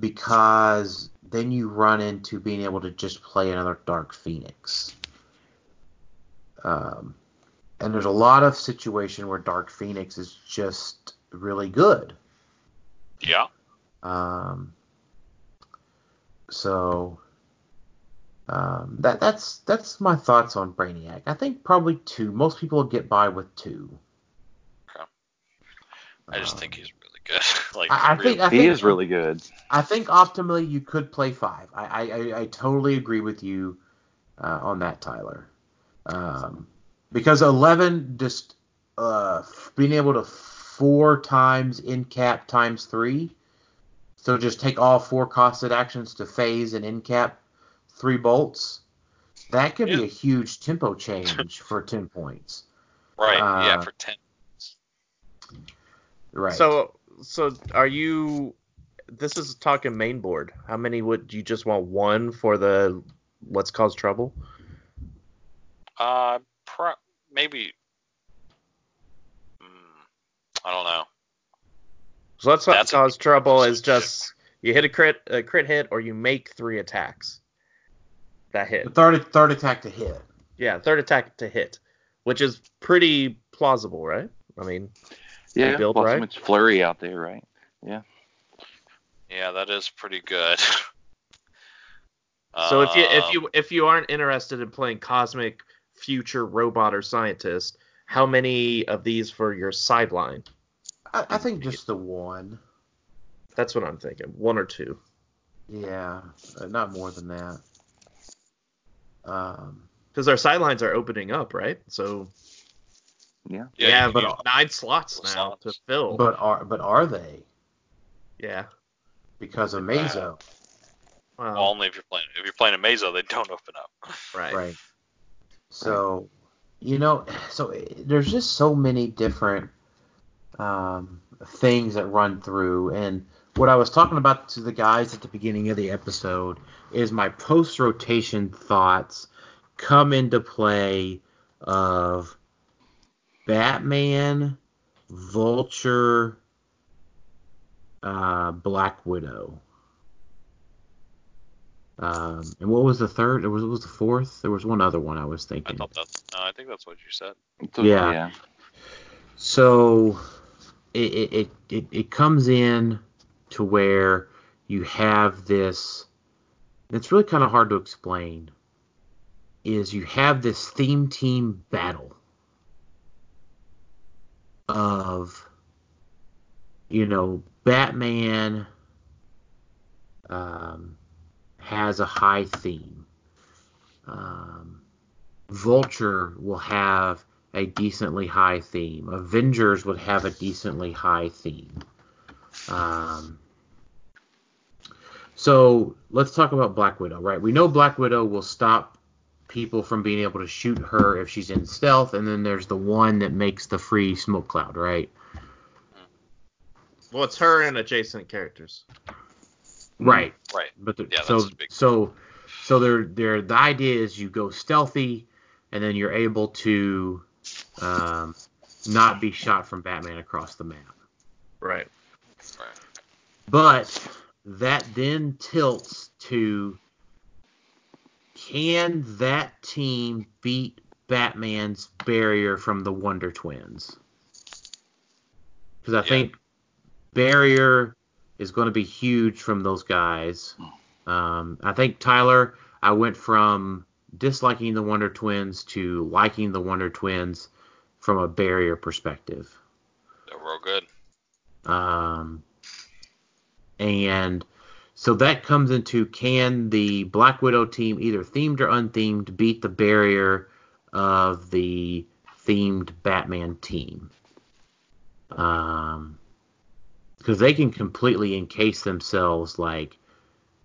because then you run into being able to just play another Dark Phoenix. Um, and there's a lot of situation where Dark Phoenix is just really good. Yeah. Um, so um, that that's that's my thoughts on Brainiac. I think probably two. Most people get by with two. Okay. I just Um, think he's really good. *laughs* like I, I really- think I He think, is really good. I think optimally you could play five. I I, I, I totally agree with you uh, on that, Tyler. Um, because eleven just uh, being able to four times in cap times three. So just take all four costed actions to phase and in cap three bolts. That could Yeah. be a huge tempo change for ten points. right. yeah, uh, for ten. Right. So so are you? This is talking main board. How many would you just want one for the let's cause trouble? Uh, pro- maybe. Mm, I don't know. So let's That's a- cause trouble is just you hit a crit a crit hit or you make three attacks. That the hit. third third attack to hit. Yeah, third attack to hit, which is pretty plausible, right? I mean, Yeah. build Plus right? so much flurry out there, right? Yeah, Yeah, that is pretty good. so if you if Um, you if you aren't interested in playing cosmic future robot or scientist, how many of these for your sideline? I, I think just the one. That's what I'm thinking. One or two. Yeah, uh, not more than that. Um, Because our sidelines are opening up, right? So Yeah. Yeah, yeah, but can nine slots Slots. now to fill. but are but are they yeah. because of Mazo? Well, Well, only if you're playing. If you're playing a Mazo, they don't open up. right. Right. So, you know, so eh, there's just so many different um, things that run through, and what I was talking about to the guys at the beginning of the episode is my post rotation thoughts come into play of Batman, Vulture, uh, Black Widow. Um, and what was the third? It was what was the fourth? There was one other one I was I thinking. thought that's. No, I think that's what you said. Yeah. yeah. So it, it, it, it, it comes in to where you have this. It's really kind of hard to explain. Is you have this theme team battle of, you know, Batman um, has a high theme. Um, Vulture will have a decently high theme. Avengers would have a decently high theme. Um, so let's talk about Black Widow, right? We know Black Widow will stop people from being able to shoot her if she's in stealth, and then there's the one that makes the free smoke cloud, right? Well, it's her and adjacent characters. Right. Right. But the, Yeah, so that's a big- so so there there the idea is you go stealthy and then you're able to um, not be shot from Batman across the map. Right. Right. But that then tilts to can that team beat Batman's barrier from the Wonder Twins? Because I Yeah. think barrier is going to be huge from those guys. Um, I think Tyler, I went from disliking the Wonder Twins to liking the Wonder Twins from a barrier perspective. They're real good. Um, and so that comes into can the Black Widow team, either themed or unthemed, beat the barrier of the themed Batman team? Um, because they can completely encase themselves like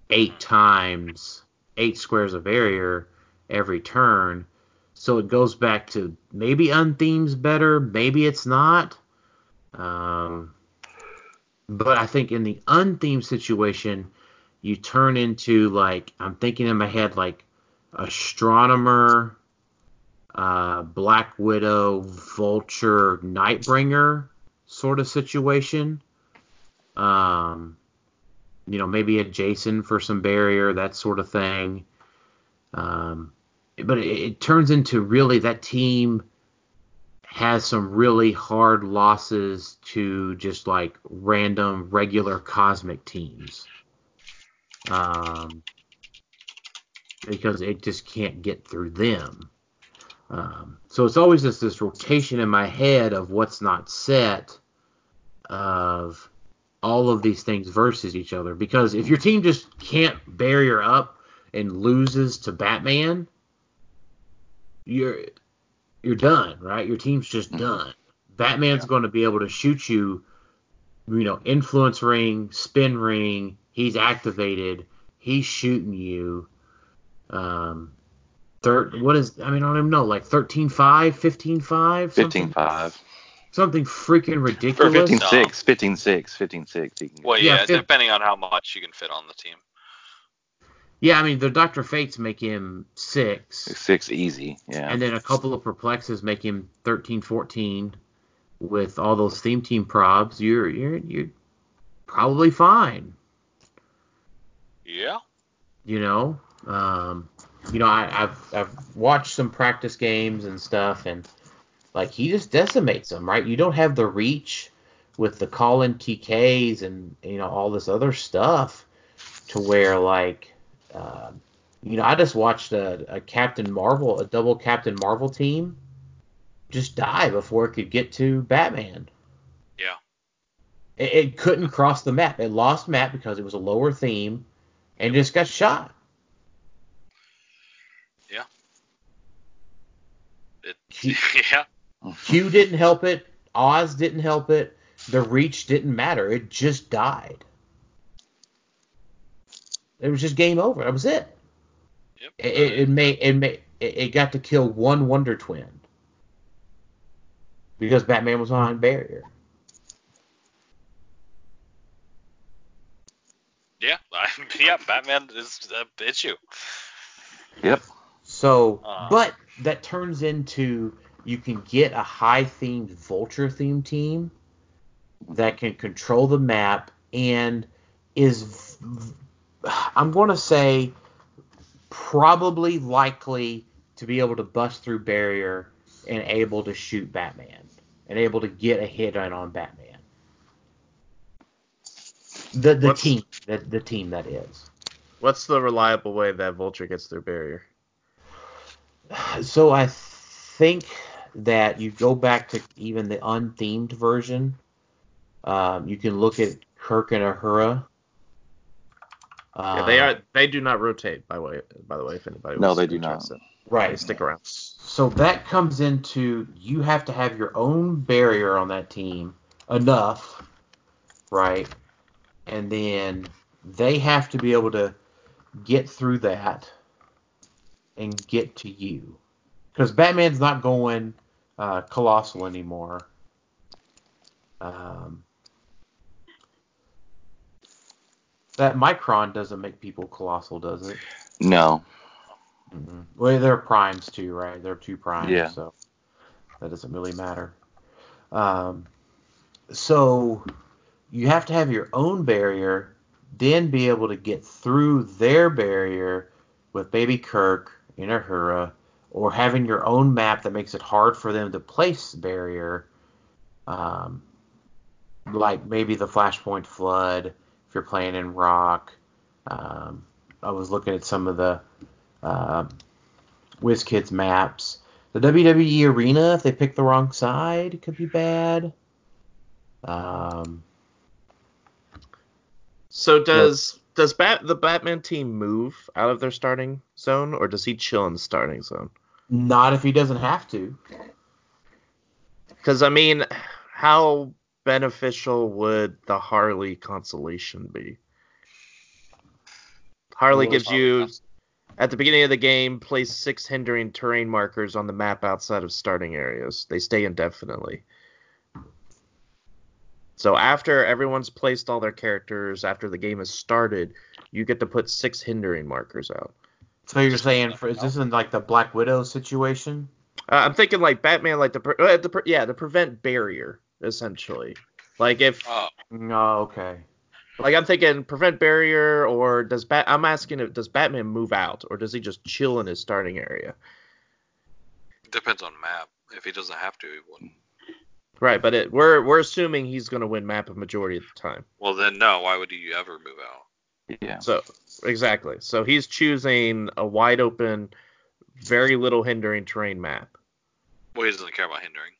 eight times, eight squares of barrier every turn. So it goes back to maybe untheme's better, maybe it's not. Um, but I think in the unthemed situation, you turn into like I'm thinking in my head like astronomer, uh, Black Widow, Vulture, Nightbringer sort of situation. Um, you know, maybe a Jason for some barrier, that sort of thing. Um, but it, it turns into really that team has some really hard losses to just like random regular cosmic teams. Um, because it just can't get through them. Um, so it's always just this rotation in my head of what's not set of all of these things versus each other. Because if your team just can't barrier up and loses to Batman, you're you're done, right? Your team's just Mhm. done. Batman's going to be able to shoot you, you know, influence ring, spin ring. He's activated. He's shooting you. Um, third, what is? I mean, I don't even know, like 13-5, 15-5? 15 5. Something freaking Or ridiculous. 15 6. 15 6. 15 6. Well, Yeah, yeah, fif- depending on how much you can fit on the team. Yeah, I mean, the Doctor Fates make him six, 6 easy. Yeah. and then a couple of perplexes make him 13, 14. With all those theme team probs, you're you're you're probably fine. Yeah. you know um, you know I, I've I've watched some practice games and stuff and like he just decimates them right you don't have the reach with the call in TKs and you know all this other stuff to where like um, you know I just watched a, a Captain Marvel a double Captain Marvel team just die before it could get to Batman Yeah. it, it couldn't cross the map it lost map because it was a lower theme and just got shot Yeah. It, *laughs* yeah. Q *laughs* didn't help it. Oz didn't help it. The reach didn't matter. It just died. It was just game over. That was it. Yep. It, it, it made it made it, it got to kill one Wonder Twin because Batman was on barrier. yeah. *laughs* I, yeah. Batman is a issue. Yep. So, Uh. but that turns into you can get a high themed vulture themed team that can control the map and is v- I'm going to say probably likely to be able to bust through barrier and able to shoot Batman and able to get a hit on, on Batman. The the What's- team the, the team that is. What's the reliable way that Vulture gets through barrier? So I think that you go back to even the unthemed version. Um, you can look at Kirk and Uhura. yeah, they Uh, are. They do not rotate. By way, by the way, if anybody. No, was they do not. interested. They right. stick around. So that comes into you have to have your own barrier on that team enough, right? And then they have to be able to get through that and get to you. Because Batman's not going uh, colossal anymore. Um, that Micron doesn't make people colossal, does it? No. Mhm. Well, they're primes too, right? They're two primes, Yeah. so that doesn't really matter. Um, so you have to have your own barrier then be able to get through their barrier with Baby Kirk in Uhura, or having your own map that makes it hard for them to place barrier, um, like maybe the Flashpoint Flood if you're playing in Rock. Um, I was looking at some of the uh, WizKids maps. The WWE Arena, if they pick the wrong side, could be bad. Um, So does does Bat the Batman team move out of their starting zone, or does he chill in the starting zone? Not if he doesn't have to. Because I mean, how beneficial would the Harley consolation be? Harley gives uh, you at the beginning of the game place six hindering terrain markers on the map outside of starting areas. They stay indefinitely. So after everyone's placed all their characters, after the game has started, you get to put six hindering markers out. So you're saying, for, is this in like the Black Widow situation? Uh, I'm thinking like Batman, like the, uh, the yeah, the prevent barrier essentially. Like if Oh, No, okay. like I'm thinking prevent barrier, or does Bat? I'm asking if does Batman move out, or does he just chill in his starting area? depends on map. If he doesn't have to, he wouldn't. Right, but it, we're we're assuming he's going to win map a majority of the time. Well, then no. Why would you ever move out? Yeah. So exactly. So he's choosing a wide open, very little hindering terrain map. Well, he doesn't care about hindering.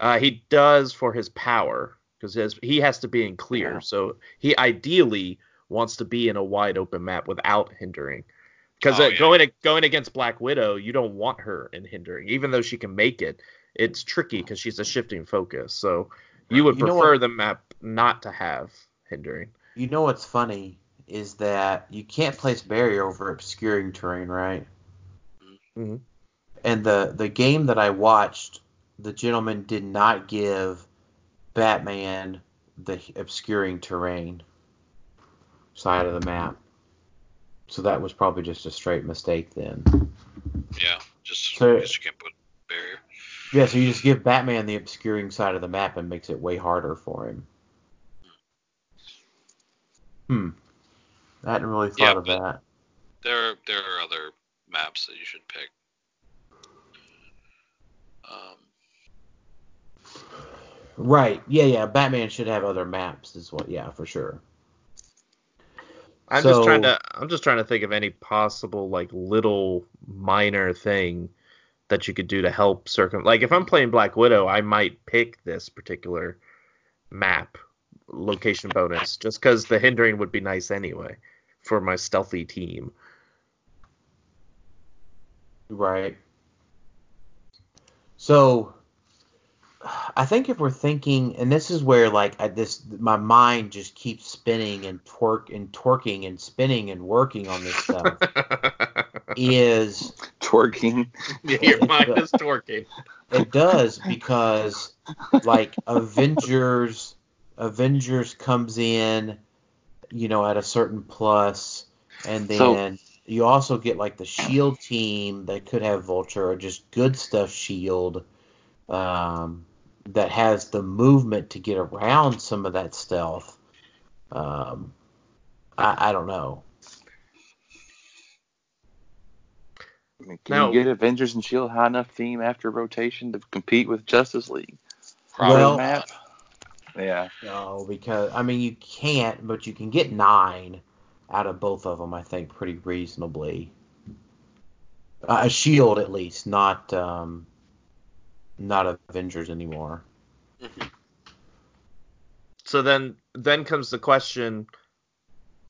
Uh, he does for his power because he has to be in clear. Yeah. So he ideally wants to be in a wide open map without hindering. Because Oh, uh, yeah. going going against Black Widow, you don't want her in hindering, even though she can make it. It's tricky because she's a shifting focus. So you would You prefer what- the map not to have hindering. You know what's funny is that you can't place barrier over obscuring terrain, right? Mhm. And the the game that I watched, the gentleman did not give Batman the obscuring terrain side of the map. So that was probably just a straight mistake then. Yeah, just So- because you can't put barrier. Yeah, so you just give Batman the obscuring side of the map and makes it way harder for him. Hmm. I hadn't really thought Yeah, of that. There, there are other maps that you should pick. Um, Right. Yeah, yeah. Batman should have other maps is what yeah, for sure. I'm So- just trying to I'm just trying to think of any possible like little minor thing that you could do to help circum like if I'm playing Black Widow, I might pick this particular map location bonus just cuz the hindering would be nice anyway for my stealthy team. Right. So I think if we're thinking and this is where like I this my mind just keeps spinning and twerk and twerking and spinning and working on this stuff *laughs* is Twerking. *laughs* Your mind is torquing. It does because like Avengers Avengers comes in, you know, at a certain plus, and So- then you also get like the Shield team that could have Vulture or just good stuff Shield, um, that has the movement to get around some of that stealth. Um, I, I don't know. I mean, can Now- you get Avengers and Shield high enough team after rotation to compete with Justice League? Well- map. Yeah. No, because I mean you can't, but you can get nine out of both of them. I think pretty reasonably. Uh, a shield at least, not um, not Avengers anymore. So then then comes the question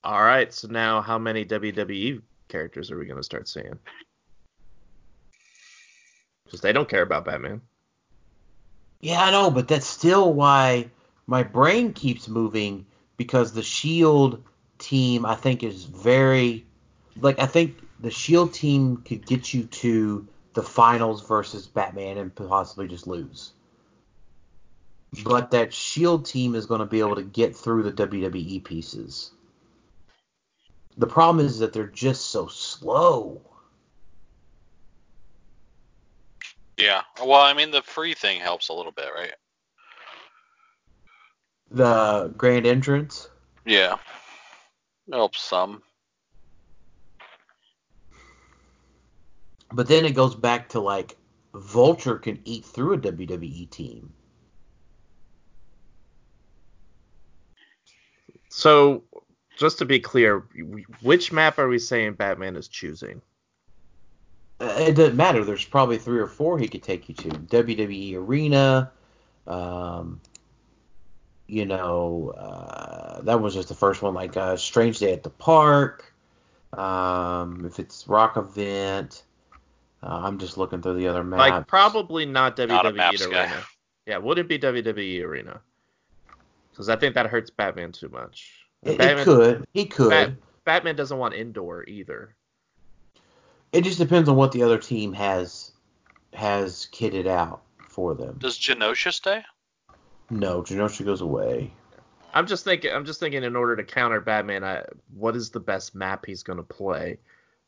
all right, so now how many WWE characters are we going to start seeing? Cuz they don't care about Batman. Yeah, I know, but that's still why my brain keeps moving because the Shield team I think is very like I think the Shield team could get you to the finals versus Batman and possibly just lose. But that Shield team is going to be able to get through the WWE pieces. The problem is that they're just so slow. yeah. Well, I mean, the free thing helps a little bit, right? The grand entrance, Yeah. helps some. But then it goes back to like Vulture can eat through a WWE team. So, just to be clear, which map are we saying Batman is choosing? Uh, It doesn't matter. There's probably three or four he could take you to. WWE Arena. Um, you know, uh, that was just the first one. Like uh, Strange Day at the Park. Um, if it's Rock Event. Uh, I'm just looking through the other maps. Like, probably not WWE Not Arena. guy. Yeah, wouldn't be WWE Arena. Because I think that hurts Batman too much. It, it Batman, could. He could. Bat- Batman doesn't want indoor either. It just depends on what the other team has has kitted out for them. Does Genosha stay? No, Genosha goes away. I'm just thinking. I'm just thinking. In order to counter Batman, I, what is the best map he's going to play,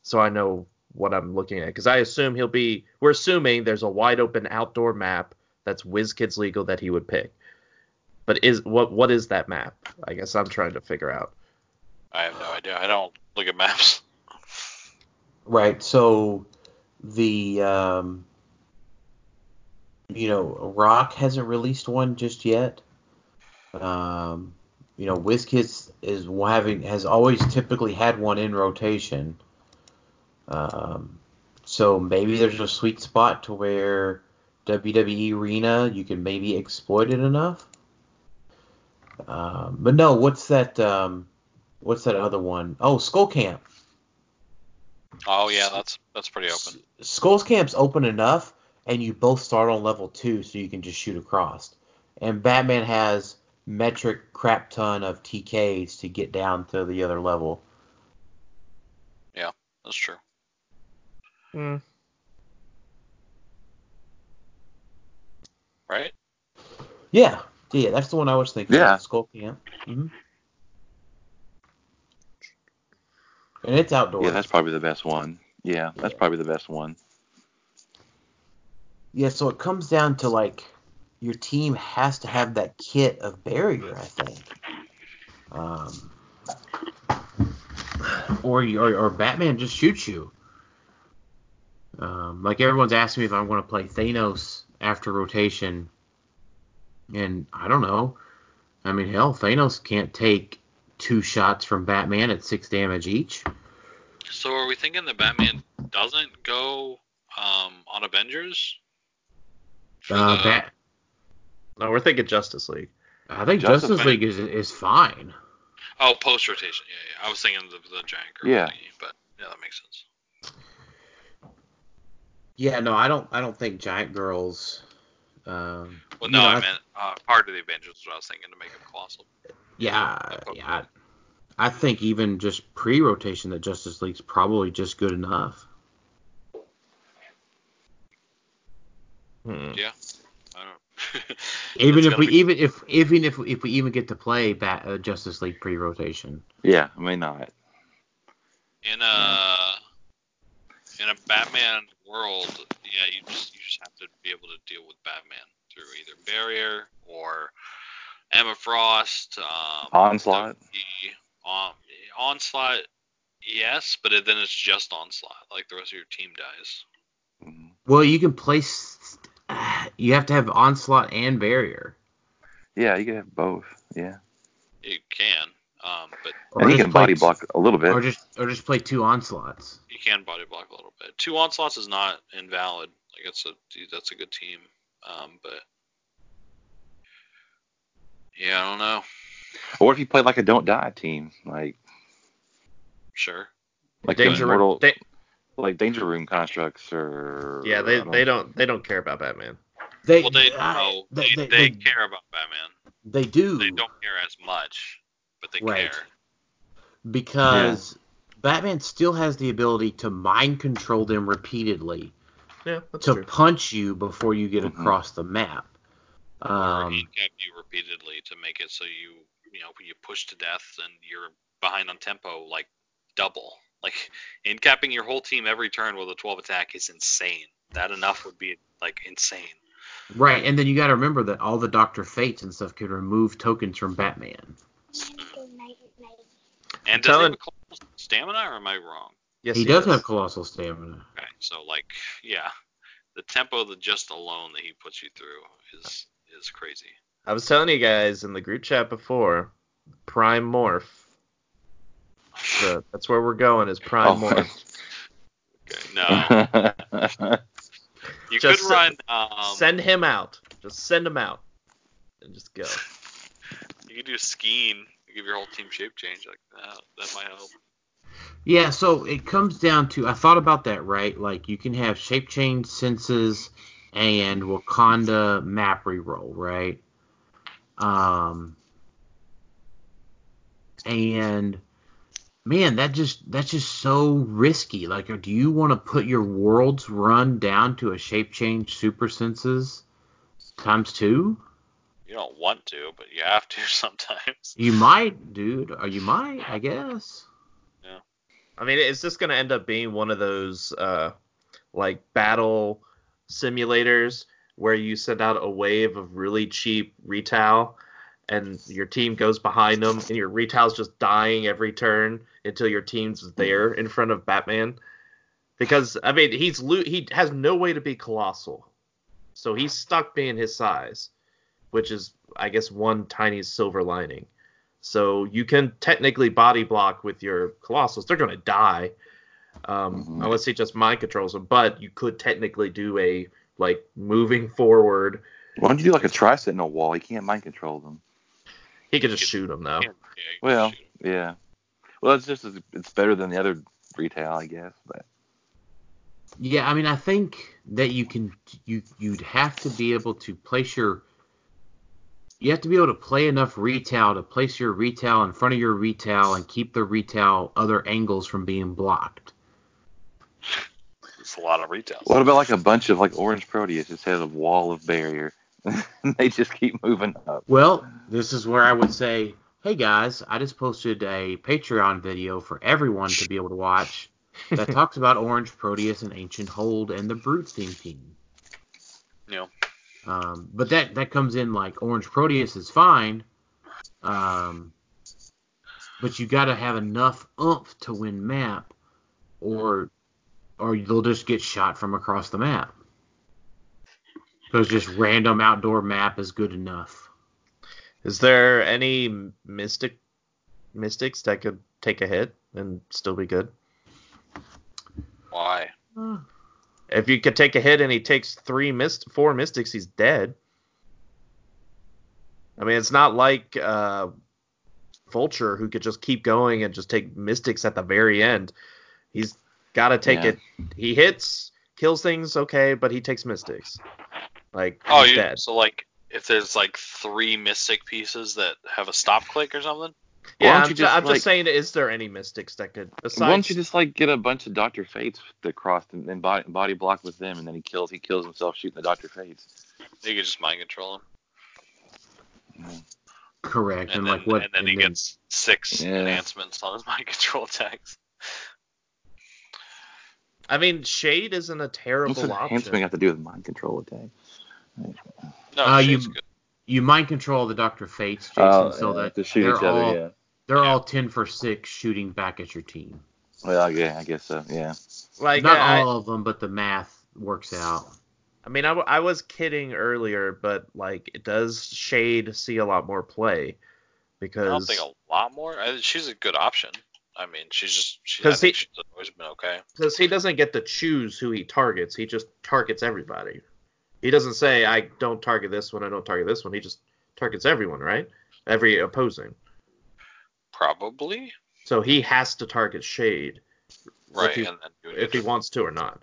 so I know what I'm looking at. Because I assume he'll be. We're assuming there's a wide open outdoor map that's WizKids legal that he would pick. But is what what is that map? I guess I'm trying to figure out. I have no idea. I don't look at maps. Right. So the um, you know Rock hasn't released one just yet. Um, you know WizKids is having has always typically had one in rotation. Um, so maybe there's a sweet spot to where WWE Arena you can maybe exploit it enough. Um, but no, what's that? Um, what's that other one? Oh, Skull Camp. Oh yeah, that's that's pretty open. Skulls Camp's open enough, and you both start on level two, so you can just shoot across. And Batman has metric crap ton of TKs to get down to the other level. Yeah, that's true. Hmm. Right? Yeah, yeah, that's the one I was thinking. Yeah. of, Skull Camp. hmm And it's outdoors. Yeah, that's probably the best one. Yeah, that's probably the best one. Yeah, so it comes down to like your team has to have that kit of barrier, I think. Um, or, or or Batman just shoots you. Um, like everyone's asking me if I'm going to play Thanos after rotation, and I don't know. I mean, hell, Thanos can't take two shots from Batman at six damage each. So are we thinking that Batman doesn't go um, on Avengers? For Uh, Bat, No, we're thinking Justice League. I think Justice Justice League is is fine. oh, post rotation. Yeah, yeah. I was thinking the, the giant girl Yeah. thingy, but yeah, that makes sense. Yeah, no, I don't. I don't think Giant Girls. Um, Well, you no, know, I meant uh, part of the Avengers what I was thinking to make it colossal. Yeah, yeah. I, I think even just pre-rotation that Justice League's probably just good enough. Hmm. Yeah. *laughs* Even if we be- even if even if if we even get to play Bat, uh, Justice League pre-rotation. Yeah, I may not. in a in a Batman world, yeah, you just you just have to be able to deal with Batman through either barrier or Emma Frost, um, Onslaught. the- um, onslaught, yes, but it, then it's just onslaught. Like the rest of your team dies. Mhm. Well, you can place. You have to have onslaught and barrier. Yeah, you can have both. Yeah. You can, um, but Or and he can body block a little bit. Or just or just play two onslaughts. you can body block a little bit. Two onslaughts is not invalid. Like it's a that's a good team, um, but yeah, I don't know. Or if you play like a don't die team, like Sure. like Danger the Immortal, Da- like Danger Room constructs or yeah, they I they don't they don't care about Batman. They Well, they I- no, they, they, they, they they, care about Batman. they do They don't care as much, but they Right. care. because Batman still has the ability to mind control them repeatedly Yeah, that's to true. punch you before you get Mhm. across the map. or Um, handicap you repeatedly to make it so you you know you push to death and you're behind on tempo like double. Like in capping your whole team every turn with a 12 attack is insane. That enough would be like insane. Right, and then you got to remember that all the Doctor Fates and stuff could remove tokens from Batman. And does he have colossal stamina, or am I wrong? Yes, he, does have colossal stamina. Okay, so like, yeah, the tempo that just alone that he puts you through is is crazy. I was telling you guys in the group chat before, Prime Morph. The- that's where we're going is Prime Oh. Morph. Okay, no, *laughs* you Just could run. Um, send him out. Just send him out. And just go. *laughs* You could do skiing. You give your whole team shape change like that. That might help. Yeah, so it comes down to I thought about that, right? Like you can have shape change senses and Wakanda map reroll, right? Um and man, that just that's just so risky. Like do you want to put your world's run down to a shape change super senses times 2? You don't want to, but you have to *laughs* sometimes. You might, dude, or you might, I guess. Yeah. I mean, is this going to end up being one of those uh, like battle simulators where you send out a wave of really cheap retail and your team goes behind them and your retail's just dying every turn until your team's there in front of Batman? Because I mean, he's lo- he has no way to be colossal, so he's stuck being his size, which is I guess one tiny silver lining. So you can technically body block with your colossals. They're going to die um, Mhm. unless he just mind controls them. But you could technically do a like moving forward. Why don't you do like a tri sentinel wall? You can't mind control them. He could just shoot them though. Yeah, yeah, you can Well, shoot. yeah. Well, it's just as, it's better than the other retail, I guess. But Yeah, I mean, I think that you can you you'd have to be able to place your you have to be able to play enough retail to place your retail in front of your retail and keep the retail other angles from being blocked. it's a lot of retail. what about like a bunch of like orange Proteus just has a wall of barrier? *laughs* they just keep moving up. Well, this is where I would say, hey guys, I just posted a Patreon video for everyone to be able to watch that *laughs* talks about Orange Proteus and Ancient Hold and the Brute theme team. You know, Um, but that that comes in like Orange Proteus is fine, um, but you got to have enough oomph to win map, or or they'll just get shot from across the map. Because just random outdoor map is good enough. Is there any mystic mystics that could take a hit and still be good? why? If you could take a hit and he takes three mist four mystics, he's dead. I mean, it's not like uh, Vulture who could just keep going and just take mystics at the very end. He's got to take Yeah. it. He hits, kills things, okay, but he takes mystics. Like Oh, he's you, dead. so like if there's like three mystic pieces that have a stop click or something. Yeah, I'm, you just, I'm like- just saying, is there any mystics that could besides? Why don't you just like get a bunch of Doctor Fates that crossed and, and body, body block with them, and then he kills he kills himself shooting the Doctor Fates. You could just mind control him, Correct. and, And, then like what? and then and he then- gets six Yeah. enhancements on his *laughs* mind control attacks. I mean, Shade isn't a terrible What's terrible enhancement option. got to do with mind control attack? No, Uh, you- good. you mind control the Doctor Fates, Jason, Oh, so yeah, that to shoot they're each other. all yeah. they're all ten for six shooting back at your team. Well, yeah, I guess so. Yeah. Like, Not I, all of them, but the math works out. I mean, I, w- I was kidding earlier, but like, it does Shade see a lot more play I because don't think a lot more. I, she's a good option. I mean, she's just she, I 'Cause think he- she's always been okay. because he doesn't get to choose who he targets. He just targets everybody. He doesn't say I don't target this one, I don't target this one. He just targets everyone, right? Every opposing. Probably So he has to target Shade right, he- and then if he wants to or not.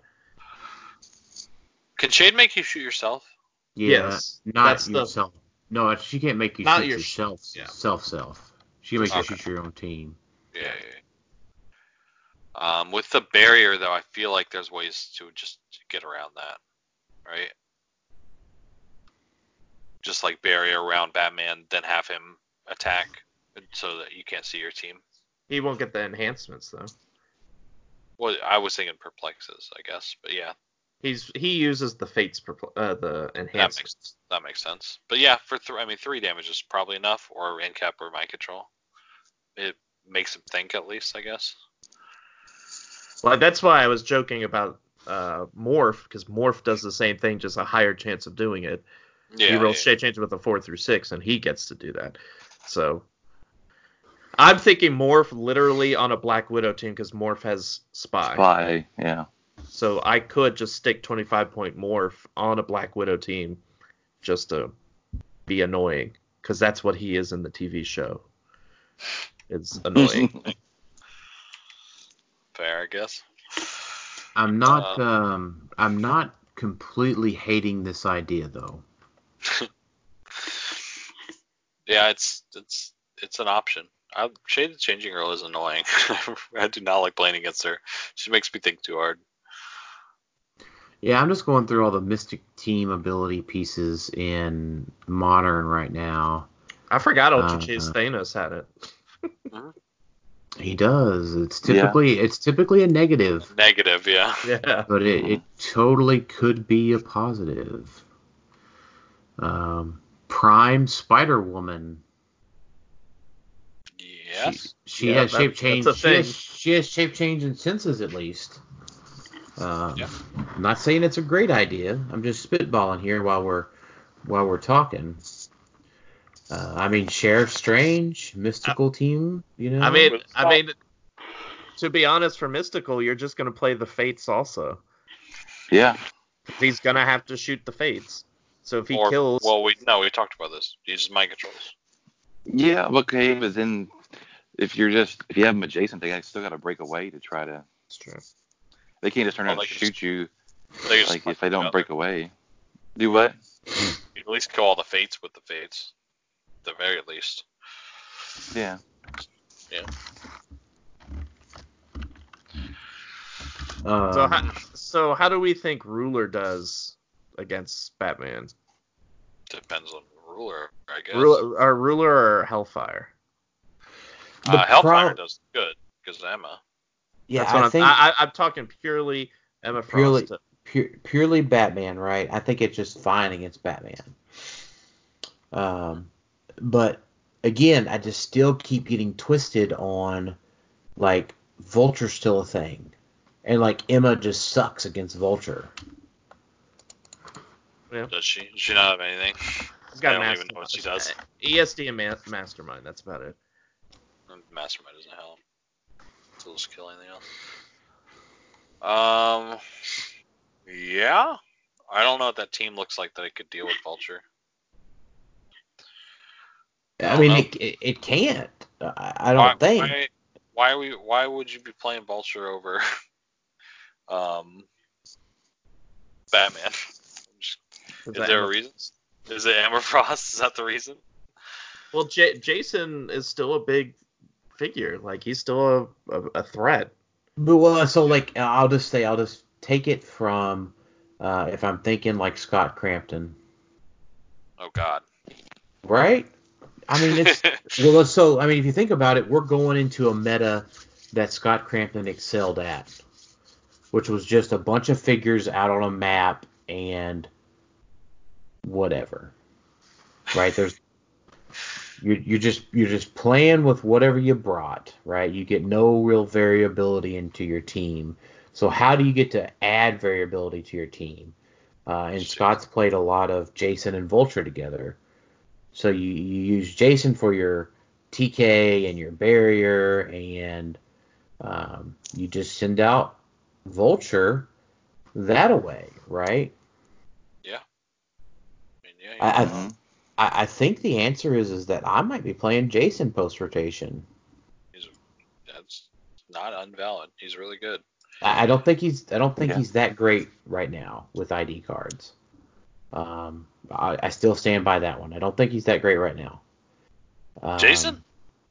Can Shade make you shoot yourself? Yeah, Yes, not that's the- yourself. No, she can't make you Not shoot your- yourself. yeah. Self, self. She can make you shoot your own team. Yeah. yeah, yeah. Um, with the barrier though, I feel like there's ways to just get around that, right? Just like barrier around Batman, then have him attack so that you can't see your team. He won't get the enhancements though. Well, I was thinking perplexes, I guess, but yeah, He's he uses the fates perpl- uh, the that enhancements. makes that makes sense. But yeah, for th- I mean, three damage is probably enough, or in cap or mind control. It makes him think at least, I guess. Well, that's why I was joking about uh, Morph because Morph does the same thing, just a higher chance of doing it. Yeah. he rolls yeah. shade change with a four through six, and he gets to do that. So I'm thinking Morph literally on a Black Widow team because Morph has spy. Spy, yeah. So I could just stick 25 point Morph on a Black Widow team just to be annoying because that's what he is in the TV show. It's *laughs* annoying. Fair, I guess. I'm not Uh, um I'm not completely hating this idea though. Yeah, it's it's it's an option. I, Shade the Changing Girl is annoying. *laughs* I do not like playing against her. She makes me think too hard. Yeah, I'm just going through all the Mystic Team ability pieces in Modern right now. I forgot Ultra Uh, Chase Thanos had it. He does. It's Yeah. typically it's typically a negative. negative, Negative, yeah. Yeah. but it, it totally could be a positive. Um, Prime Spider Woman. Yes. She, she Yeah, has that- shape that's change. a She has, she has shape change and senses at least. Um, Yeah. I'm not saying it's a great idea. I'm just spitballing here while we're while we're talking. Uh, I mean, Sheriff Strange, mystical team. You know. I mean, I mean, to be honest, for Mystical, you're just gonna play the Fates also. Yeah. He's gonna have to shoot the Fates. So if he or, kills, Well, we no, we talked about this. He uses mind controls. Yeah, okay, but then if you're just if you have them adjacent, they still got to break away to try to. It's true. They can't just turn Well, around they and can shoot you They like if they don't together. break away. Do what? You at least kill all the fates with the fates. At the very least. Yeah. Um, So how, so how do we think Ruler does against Batman? Depends on ruler, I guess. Ruler, or Ruler or Hellfire? uh, Hellfire prob- does good because Emma. yeah, That's what I am think I, I, I'm talking purely Emma Frost. Purely- pu- purely Batman, right? I think it's just fine against Batman. Um, but again, I just still keep getting twisted on like Vulture's still a thing, and like Emma just sucks against Vulture. Does she? Does she not have anything? He's got I don't master- even know what she does. ESD and ma- Mastermind. That's about it. Mastermind doesn't help. So just kill anything else. Um. Yeah. I don't know what that team looks like that it could deal with Vulture. I, don't mean, know. it, it it can't. I, I don't why, think. Why, why we? Why would you be playing Vulture over, *laughs* um, Batman? I'm just- Is Is that there a reason? Is it Amber *laughs* Frost? Is that the reason? Well, J- Jason is still a big figure. Like he's still a, a, a threat. But well, so like I'll just say I'll just take it from uh, if I'm thinking like Scott Crampton, Oh God. right? I mean, it's *laughs* well, so I mean, if you think about it, we're going into a meta that Scott Crampton excelled at, which was just a bunch of figures out on a map and whatever, right? There's you're, you're just you're just playing with whatever you brought, right? You get no real variability into your team. So how do you get to add variability to your team? Uh, and Scott's played a lot of Jason and Vulture together. So you, you use Jason for your TK and your barrier, and um, you just send out Vulture that away, right? I I- I- you know. I, I think the answer is is that I might be playing Jason post rotation. that's not unvalid. He's really good. I I don't think he's I don't think Yeah. he's that great right now with ID cards. Um, I, I still stand by that one. I don't think he's that great right now. Um, Jason?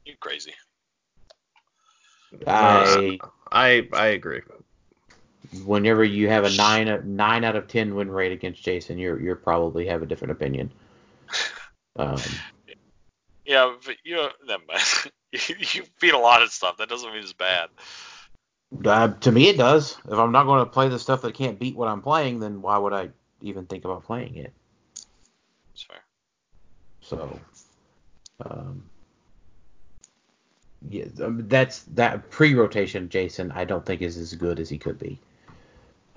You crazy? I I I agree. Whenever you have a nine nine out of ten win rate against Jason, you're you're probably have a different opinion. *laughs* Um, Yeah, but you know, *laughs* never mind. *laughs* you, beat a lot of stuff. That doesn't mean it's bad. uh, to me, it does. If I'm not going to play the stuff that can't beat what I'm playing, then why would I even think about playing it? It's fair. So, um, Yeah, um, that's that pre-rotation. Jason, I don't think is as good as he could be.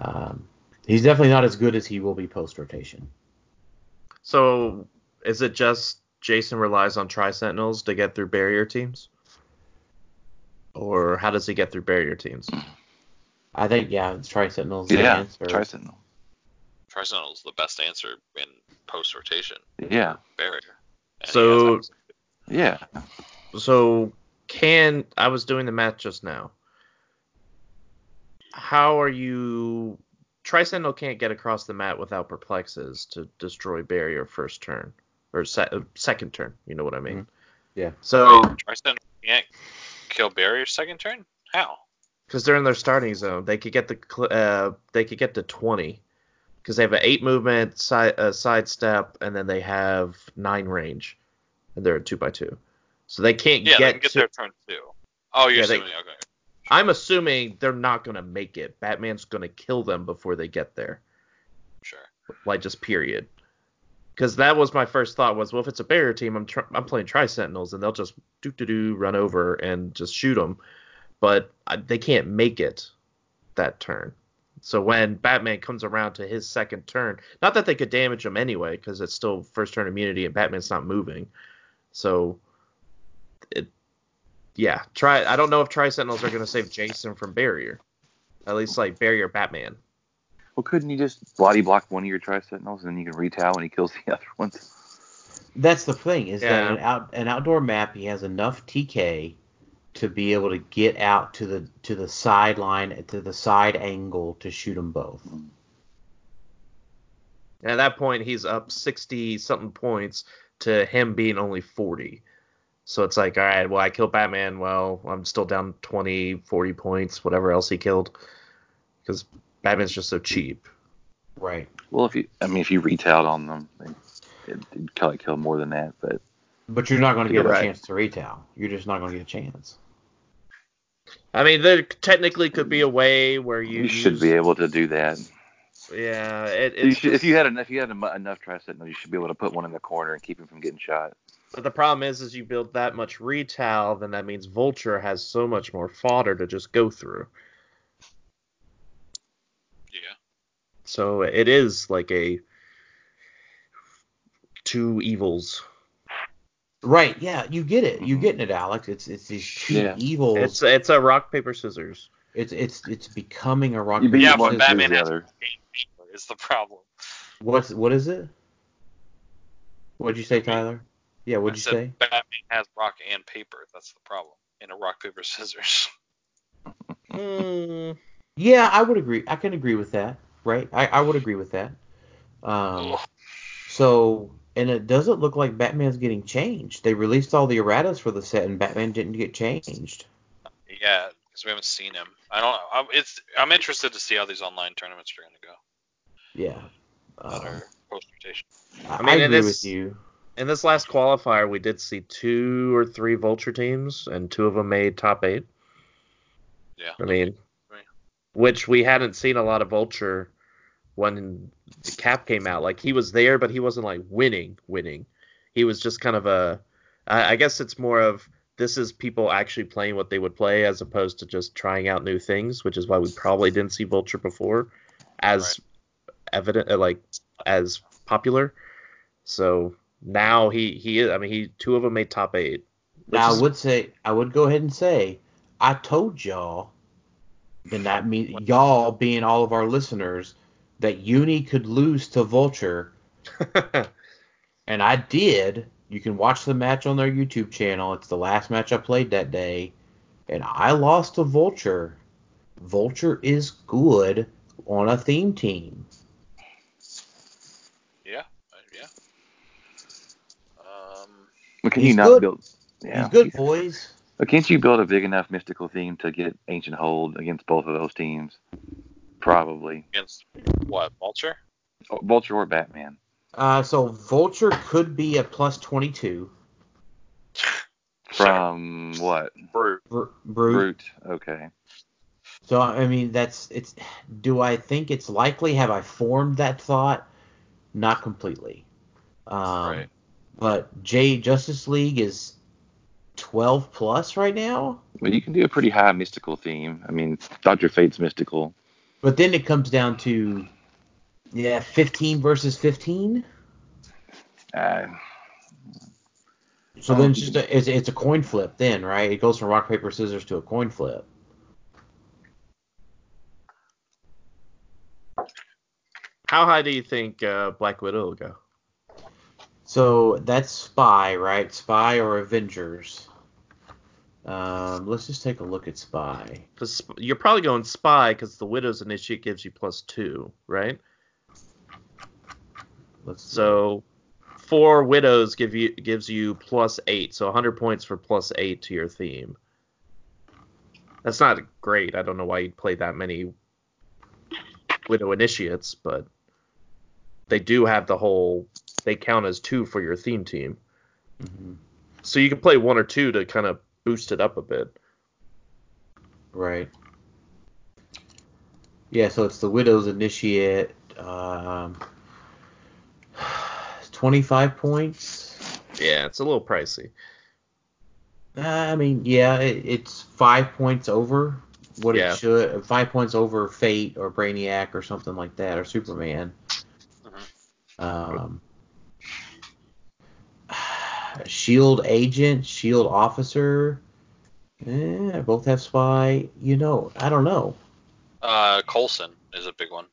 Um, he's definitely not as good as he will be post-rotation. So is it just Jason relies on Tri Sentinels to get through barrier teams? Or how does he get through barrier teams? I think yeah, it's Tri Sentinels. the Yeah, answer. Tri Sentinel. Trisentinel's the best answer in post rotation Yeah, barrier. And So- yeah. So can I was doing the math just now. How are you Tri Sentinel can't get across the mat without perplexes to destroy barrier first turn. Or se- uh, second turn, you know what I mean? Yeah. So Trisentinel can't kill barrier second turn? How? because they're in their starting zone. They could get the cl- uh, they could get to 20 because they have an eight movement side uh, sidestep and then they have nine range and they're a two by two. So they can't Yeah, they get, can get to. their turn two. Oh, you're Yeah, they- okay. I'm assuming they're not gonna make it. Batman's gonna kill them before they get there. Sure. Like just period. Because that was my first thought was, well, if it's a barrier team, I'm tr- I'm playing Tri Sentinels and they'll just do do do run over and just shoot them, but I, they can't make it that turn. So when Batman comes around to his second turn, not that they could damage him anyway, because it's still first turn immunity and Batman's not moving. So yeah, try. I don't know if Tri Sentinels are gonna save Jason from barrier, at least like barrier Batman. Well, couldn't you just body block one of your Tri Sentinels and then you can retail when he kills the *laughs* other ones? That's the thing is that an out an outdoor map he has enough TK to be able to get out to the to the sideline to the side angle to shoot them both. And at that point, he's up 60 something points to him being only 40. So it's like, all right, well, I killed Batman. Well, I'm still down 20, 40 points, whatever else he killed. Because Batman's just so cheap. Right. Well, if you, I mean, if you retailed on them, it, it'd probably kill more than that. But But you're not going to get Right. a chance to retail. You're just not going to get a chance. I mean, there technically could be a way where you, you, should use- be able to do that. Yeah, it, You it's should, if you had enough, if you had enough, enough Tri you should be able to put one in the corner and keep him from getting shot. But the problem is, is you build that much retail, then that means Vulture has so much more fodder to just go through. Yeah. So it is like a two evils. Right. Yeah. You get it. You Mhm. getting it, Alex? It's it's these two Yeah. evils. It's it's a rock paper scissors. It's it's it's becoming a rock. You beat Yeah, paper, but one. Batman lose the has- other. Is the problem. What's what is it? What'd you say, Tyler? Yeah. What'd I you said say? Batman has rock and paper. That's the problem. In a rock paper *laughs* scissors. Hmm. Yeah, I would agree. I can agree with that. Right. I I would agree with that. Um. So, and it doesn't look like Batman's getting changed. They released all the erratas for the set, and Batman didn't get changed. Yeah, because we haven't seen him. I don't know. I'm, it's I'm interested to see how these online tournaments are going to go Yeah. that Um, post rotation. I, I mean, I agree is- with you. In this last qualifier, we did see two or three Vulture teams, and two of them made top eight. Yeah. I mean, Right. which we hadn't seen a lot of Vulture when the cap came out. Like he was there, but he wasn't like winning, winning. He was just kind of a. I I guess it's more of this is people actually playing what they would play as opposed to just trying out new things, which is why we probably didn't see Vulture before as evident, uh, like as popular. So now he he is. I mean, he two of them made top eight. Now, I would say, I would go ahead and say, I told y'all, and that means y'all being all of our listeners, that Uni could lose to Vulture, *laughs* and I did. You can watch the match on their YouTube channel. It's the last match I played that day, and I lost to Vulture. Vulture is good on a theme team. Yeah. uh, Yeah. Um. But can He's you not good. build? Yeah. He's good, boys. But can't you build a big enough mystical theme to get ancient hold against both of those teams? Probably. Against what? Vulture? Oh, Vulture or Batman. Uh, so Vulture could be a plus 22. From what? Brute. Br- Brute. Brute. Okay. So I mean, that's it's. Do I think it's likely? Have I formed that thought? Not completely. Um, Right. But J Justice League is 12 plus right now. Well, you can do a pretty high mystical theme. I mean, Doctor Fate's mystical. But then it comes down to yeah, 15 versus 15. Uh, So then it's just a, it's, it's a coin flip then, right? It goes from rock paper scissors to a coin flip. How high do you think uh, Black Widow will go? So that's Spy, right? Spy or Avengers. Um, let's just take a look at Spy. Because you're probably going Spy because the Widow's Initiate gives you plus two, right? Let's So four Widows give you gives you plus eight, so 100 points for plus eight to your theme. That's not great. I don't know why you'd play that many Widow Initiates, but they do have the whole. They count as two for your theme team, Mhm. so you can play one or two to kind of boost it up a bit. Right. Yeah, so it's the Widow's Initiate. Um, *sighs* 25 points. Yeah, it's a little pricey. Uh, I mean, yeah, it, it's five points over what Yeah. it should. Five points over Fate or Brainiac or something like that, or Superman. Um, Shield Agent, Shield Officer. Eh, both have Spy. You know, I don't know. Uh, Coulson is a big one.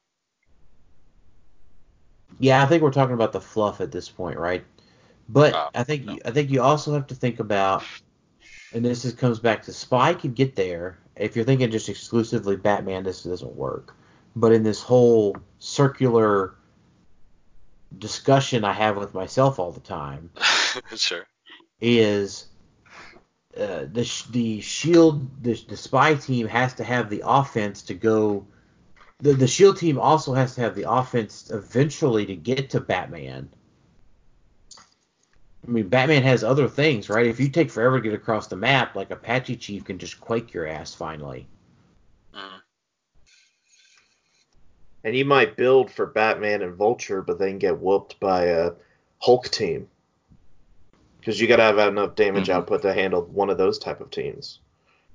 Yeah, I think we're talking about the fluff at this point, right? But Oh, I think no. I think you also have to think about, and this is, comes back to Spy could get there. If you're thinking just exclusively Batman, this doesn't work. But in this whole circular discussion I have with myself all the time *laughs* *laughs* sure. is uh, the the shield the, the spy team has to have the offense to go the, the shield team also has to have the offense eventually to get to batman i mean batman has other things right if you take forever to get across the map like apache chief can just quake your ass finally Mhm. And you might build for Batman and Vulture, but then get whooped by a Hulk team. Because you got to have enough damage Mhm. output to handle one of those type of teams.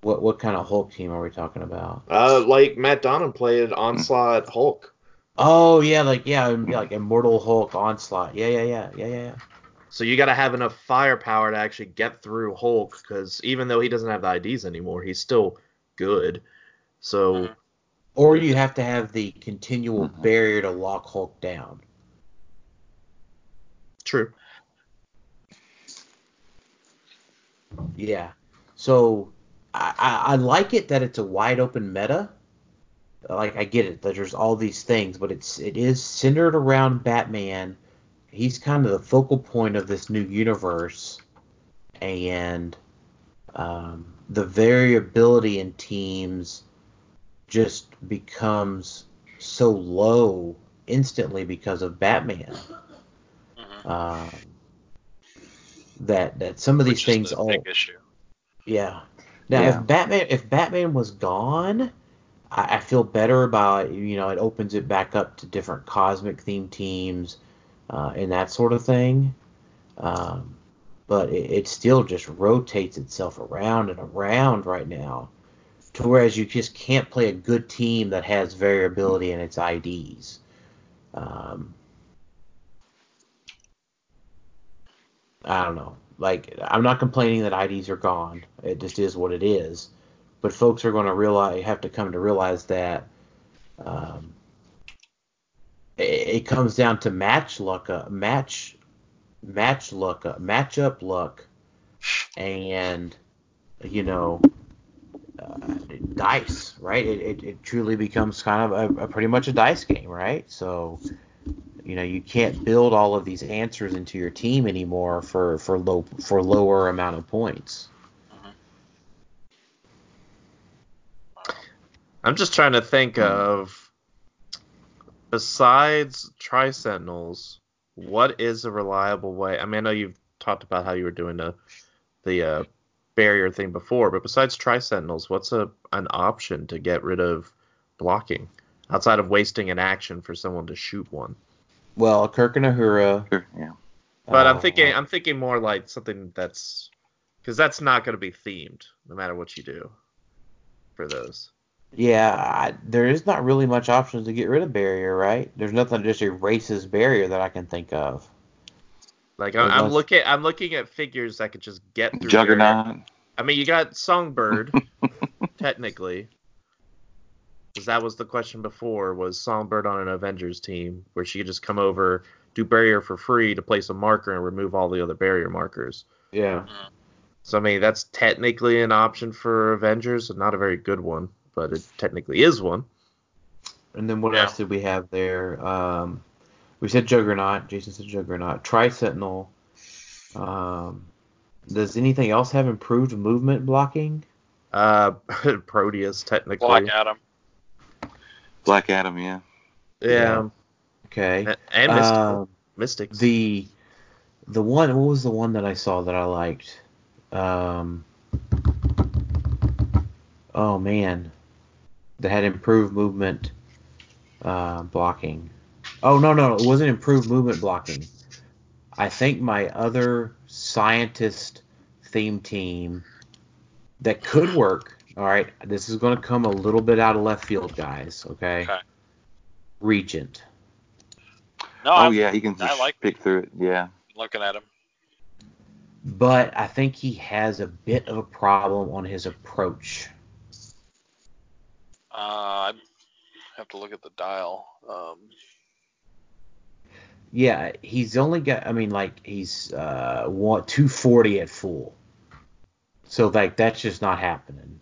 what what kind of hulk team are we talking about Uh, like Matt Donnan played Onslaught Hulk. oh yeah like yeah like immortal hulk onslaught yeah yeah yeah yeah yeah yeah So you got to have enough firepower to actually get through Hulk. Because even though he doesn't have the IDs anymore, he's still good. So Mhm. Or you have to have the continual Mhm. barrier to lock Hulk down. true. Yeah. So I, I, I like it that it's a wide open meta. Like I get it that there's all these things, but it's it is centered around Batman. He's kind of the focal point of this new universe, and um, the variability in teams just becomes so low instantly because of Batman. Mhm. Um, that that some of these Which is things the all big issue. yeah. Now Yeah. if Batman if Batman was gone, I, I feel better about you know it opens it back up to different cosmic theme teams uh, and that sort of thing. Um, but it, it still just rotates itself around and around right now, to whereas you just can't play a good team that has variability in its IDs. Um, I don't know. Like I'm not complaining that IDs are gone. It just is what it is. But folks are going to realize have to come to realize that um, it, it comes down to match luck, uh, match match luck, uh, matchup luck, and you know uh, dice. Right? It, it, it truly becomes kind of a, a pretty much a dice game, right? So you know you can't build all of these answers into your team anymore for for low for lower amount of points. I'm just trying to think of besides Tri Sentinels, what is a reliable way? I mean, I know you've talked about how you were doing the the uh, barrier thing before, but besides Tri Sentinels, what's a an option to get rid of blocking outside of wasting an action for someone to shoot one? Well, Kirk and Uhura. Sure, yeah. But I'm uh, thinking I'm thinking more like something that's because that's not going to be themed no matter what you do for those. Yeah, I, there is not really much options to get rid of barrier, right? There's nothing that just erases barrier that I can think of. Like I'm, I'm looking, I'm looking at figures that could just get through. barrier. Juggernaut. I mean, you got Songbird, *laughs* technically, because that was the question before: was Songbird on an Avengers team where she could just come over, do barrier for free to place a marker and remove all the other barrier markers. Yeah. So I mean, that's technically an option for Avengers, not a very good one, but it technically is one. And then what Yeah. else did we have there? Um, we said Juggernaut. Jason said Juggernaut. Tri Sentinel. Um, does anything else have improved movement blocking? Uh, *laughs* Proteus, technically. Black Adam. Black Adam, yeah. yeah. Okay. And, and Mystic. Um, Mystics. the the one what was the one that I saw that I liked? Um, oh man, that had improved movement uh, blocking. Oh no no it wasn't improved movement blocking. I think my other scientist theme team that could work. All right, this is going to come a little bit out of left field, guys. Okay. Okay. Regent. No, oh I'm yeah, he can I just like- pick through it. Yeah. looking at him. but I think he has a bit of a problem on his approach. Uh, I have to look at the dial. Um, Yeah, he's only got. I mean, like he's uh, one two forty at full. So like that's just not happening.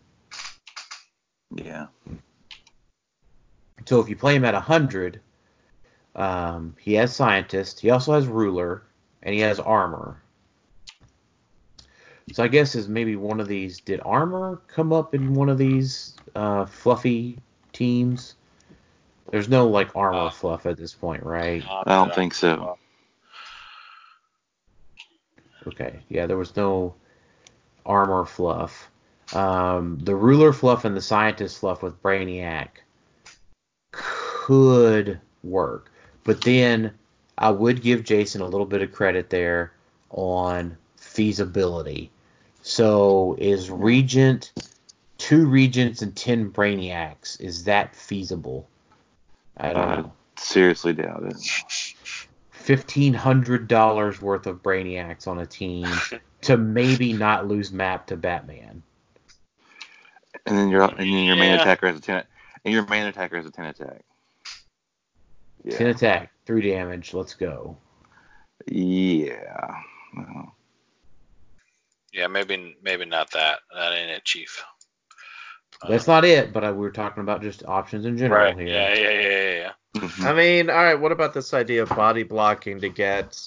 Yeah. So if you play him at hundred, um, he has scientist. He also has ruler, and he has armor. So I guess is maybe one of these. Did armor come up in one of these uh, fluffy teams? There's no like armor Uh, fluff at this point, right? I don't think so. Okay, yeah, there was no armor fluff. Um, the ruler fluff and the scientist fluff with Brainiac could work, but then I would give Jason a little bit of credit there on feasibility. So is Regent two Regents and ten Brainiacs? Is that feasible? I don't I know. seriously doubt it. fifteen hundred dollars worth of brainiacs on a team *laughs* to maybe not lose map to Batman. And then your and then your main Yeah. attacker has a ten and your main attacker has a ten attack. Yeah. Ten attack, three damage. Let's go. Yeah. Well, Yeah, maybe maybe not that. That ain't it, Chief. That's not it, but I, we were talking about just options in general right. here. Yeah, yeah, yeah, yeah, yeah. mhm. I mean, all right. What about this idea of body blocking to get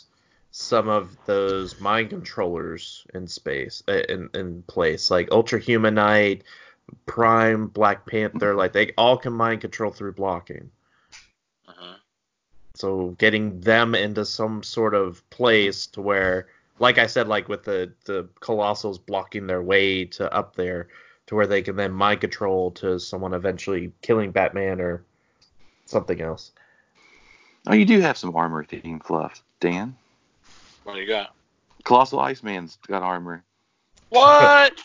some of those mind controllers in space, uh, in in place, like Ultra Humanite, Prime, Black Panther, like they all can mind control through blocking. Mhm. So getting them into some sort of place to where, like I said, like with the the colossals blocking their way to up there, to where they can then mind control to someone eventually killing Batman or something else. Oh, you do have some armor theme fluff, Dan. What do you got? Colossal Iceman's got armor. *laughs* *laughs* What?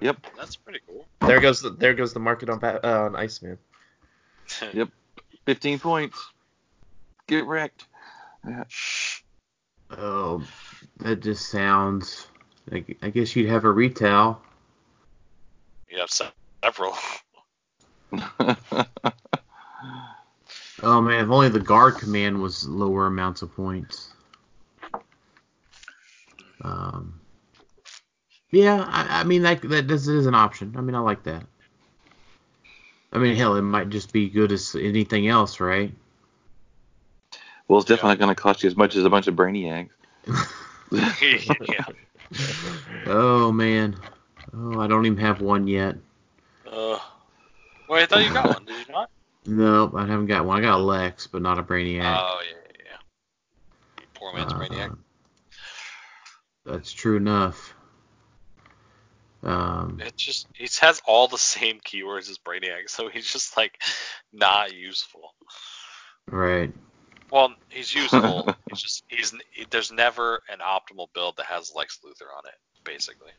Yep. That's pretty cool. There goes the there goes the market on Bat, uh, on Iceman. *laughs* Yep. Fifteen points. Get wrecked. Oh, that just sounds. Like, I guess you'd have a retail. You have several. *laughs* Oh man, if only the guard command was lower amounts of points. Um, yeah, I, I mean that that this is an option. I mean, I like that. I mean, hell, it might just be good as anything else, right? well, it's definitely not going to cost you as much as a bunch of brainiacs. yeah. *laughs* Oh man, oh I don't even have one yet. Uh, wait, I thought you got one. Did you not? *laughs* Nope, I haven't got one. I got a Lex, but not a Brainiac. Oh yeah, yeah, yeah. Poor man's Uh, Brainiac. That's true enough. Um, It just he has all the same keywords as Brainiac, so he's just like not useful. right. Well, he's useful. *laughs* he's just he's there's never an optimal build that has Lex Luthor on it. basically.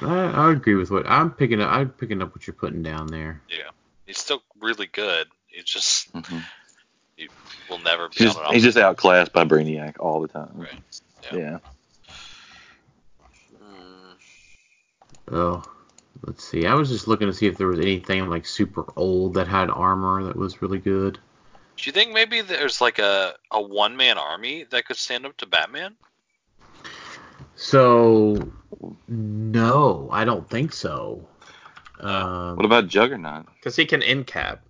I, I agree with what I'm picking up. I'm picking up what you're putting down there. Yeah, he's still really good. He just Mhm. will never be He's just, on an he's just outclassed by Brainiac all the time. Right. Yeah. Yeah. Oh, let's see. I was just looking to see if there was anything like super old that had armor that was really good. Do you think maybe there's like a, a one man army that could stand up to Batman? So, no, I don't think so. Um, What about Juggernaut? Because he can in cap.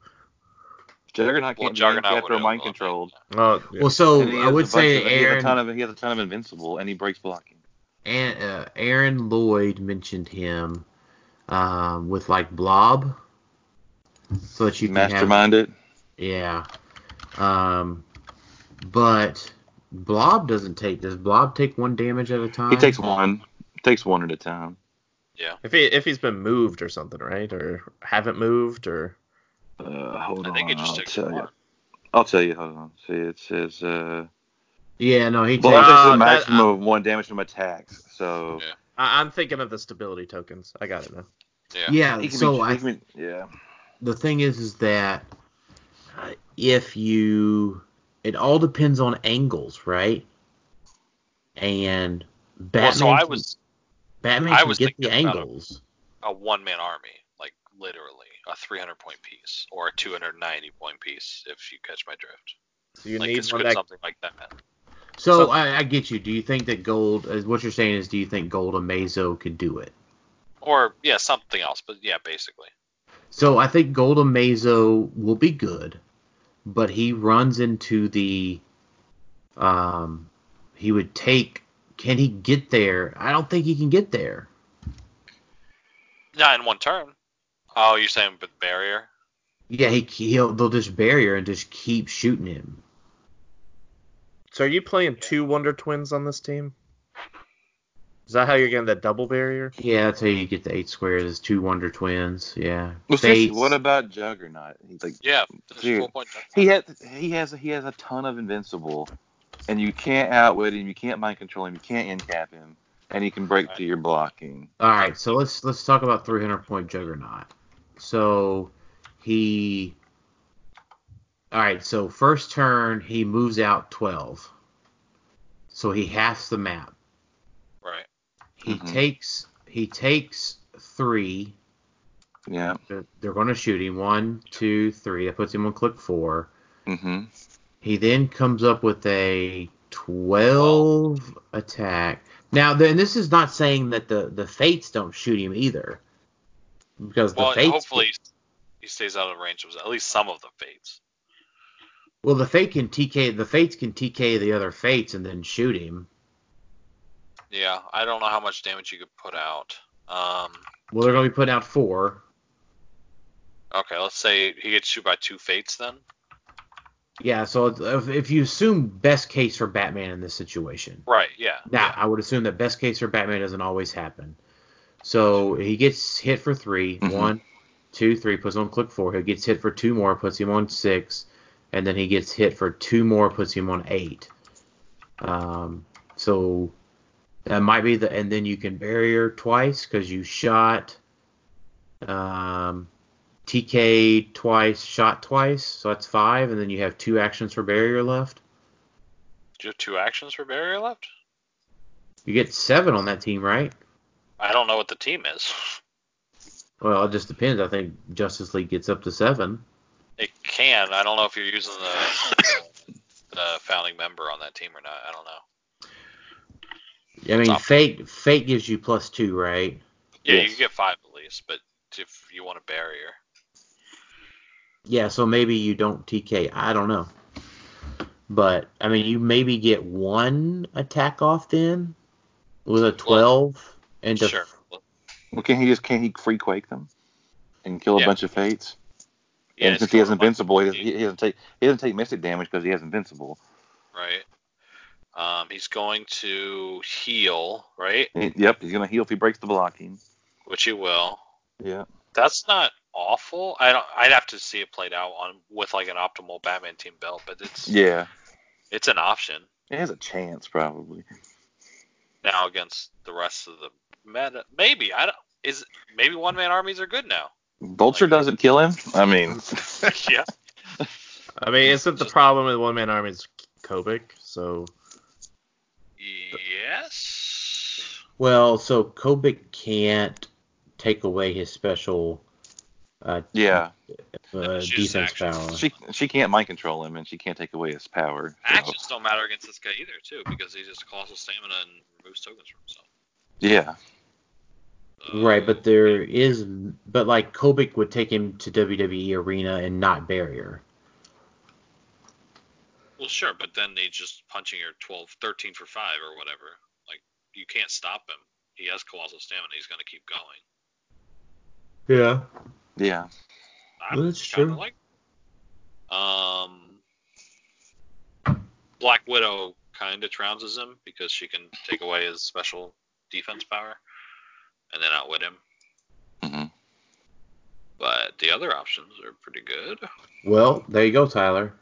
Juggernaut Well, can't Juggernaut be kept or would- mind well, controlled. Oh, yeah. well, so he I has would a bunch say of, he has a Aaron ton of he has a ton of invincible and he breaks blocking. And uh, Aaron Lloyd mentioned him um, with like Blob, so that you can have Mastermind it. Yeah. Um, but Blob doesn't take. Does Blob take one damage at a time? He takes one. Takes one at a time. Yeah. If he if he's been moved or something, right? Or haven't moved or Uh, hold I think on. it just I'll took tell you. one. I'll tell you. Hold on. See, it says uh, Yeah, no, he takes. Blob Uh, takes a that- maximum uh, of one damage from attacks. So Yeah. I, I'm thinking of the stability tokens. I got it now. Yeah. yeah, can so be, I can be- yeah. the thing is, is that uh, if you, it all depends on angles, right? And Batman, Well, so I can- was Batman I was get the thinking about a- angles. a one man army, like literally a 300 point piece or a 290 point piece, if you catch my drift. So you like need it's one that something like that. So So- I, I get you. Do you think that Gold? What you're saying is, do you think Gold Amazo could do it? Or yeah, something else, but yeah, basically. So I think Gold Amazo will be good, but he runs into the um he would take can he get there? I don't think he can get there. Not in one turn. Oh, you're saying with barrier? Yeah, he he'll they'll just barrier and just keep shooting him. So are you playing two Wonder Twins on this team? Is that how you're getting that double barrier? Yeah, that's how you get the eight squares. Is two Wonder Twins. Yeah. Well, seriously, Fates. what about Juggernaut? He's like Yeah, Dude, full point. he has he has he has a ton of invincible, and you can't outwit him. You can't mind control him. You can't end cap him, and he can break through your blocking. All right, so let's let's talk about 300 point Juggernaut. So he, all right, so first turn he moves out 12. So he halves the map. Right. He Mhm. takes he takes three. Yeah. They're, they're going to shoot him one, two, three. That puts him on click four. Mm-hmm. He then comes up with a 12 attack. Now, then this is not saying that the the fates don't shoot him either, because the fates. hopefully he stays out of range of at least some of the fates. Well, the fate can TK. The fates can TK the other fates and then shoot him. Yeah, I don't know how much damage you could put out. Um, Well, they're going to be putting out four. okay, let's say he gets shoot by two fates then. Yeah, so if, if you assume best case for Batman in this situation, Right. Yeah. Now, I would assume that best case for Batman doesn't always happen. So he gets hit for 3 Mhm. One, two, three, puts him on click four. He gets hit for two more, puts him on six, and then he gets hit for two more, puts him on eight. Um, so that might be the, and then you can barrier twice because you shot, um, TK twice, shot twice, so that's five, and then you have two actions for barrier left. Do you have two actions for barrier left? You get seven on that team, right? I don't know what the team is. Well, it just depends. I think Justice League gets up to seven. It can. I don't know if you're using the the founding member on that team or not. I don't know. I mean, Top. Fate Fate gives you plus two, right? Yeah, Yes. you get five at least, but if you want a barrier, Yeah, so maybe you don't TK. I don't know. But I mean, you maybe get one attack off then with a twelve and a- sure. Well, Well, can he just can't he free quake them and kill a Yeah. bunch of fates? And since he has still a bunch invincible, he doesn't, he doesn't take he doesn't take mystic damage because he has invincible. right. Um, he's going to heal, right? Yep, he's gonna heal if he breaks the blocking. Which he will. Yeah. That's not awful. I don't. I'd have to see it played out on with like an optimal Batman team build, but it's Yeah. it's an option. It has a chance probably. now against the rest of the meta. Maybe I don't. Is maybe one man armies are good now. Vulture doesn't kill him. I mean, *laughs* yeah. I mean, isn't the problem with one man armies Kobik? So Yes. Well, so Kobik can't take away his special uh, yeah, uh, defense actions. power. she she can't mind control him, and she can't take away his power. so- Actions don't matter against this guy either, too, because he just causes stamina and removes tokens from himself. Yeah, Right, but there is, but like Kobik would take him to WWE Arena and not Barrier. Well, sure, but then they just punching your 12, 13 for 5 or whatever. Like, you can't stop him. He has colossal stamina. He's going to keep going. Yeah. yeah. I That's true. Like, um, Black Widow kind of trounces him because she can take away his special defense power and then outwit him. Mm-hmm. But the other options are pretty good. Well, there you go, Tyler.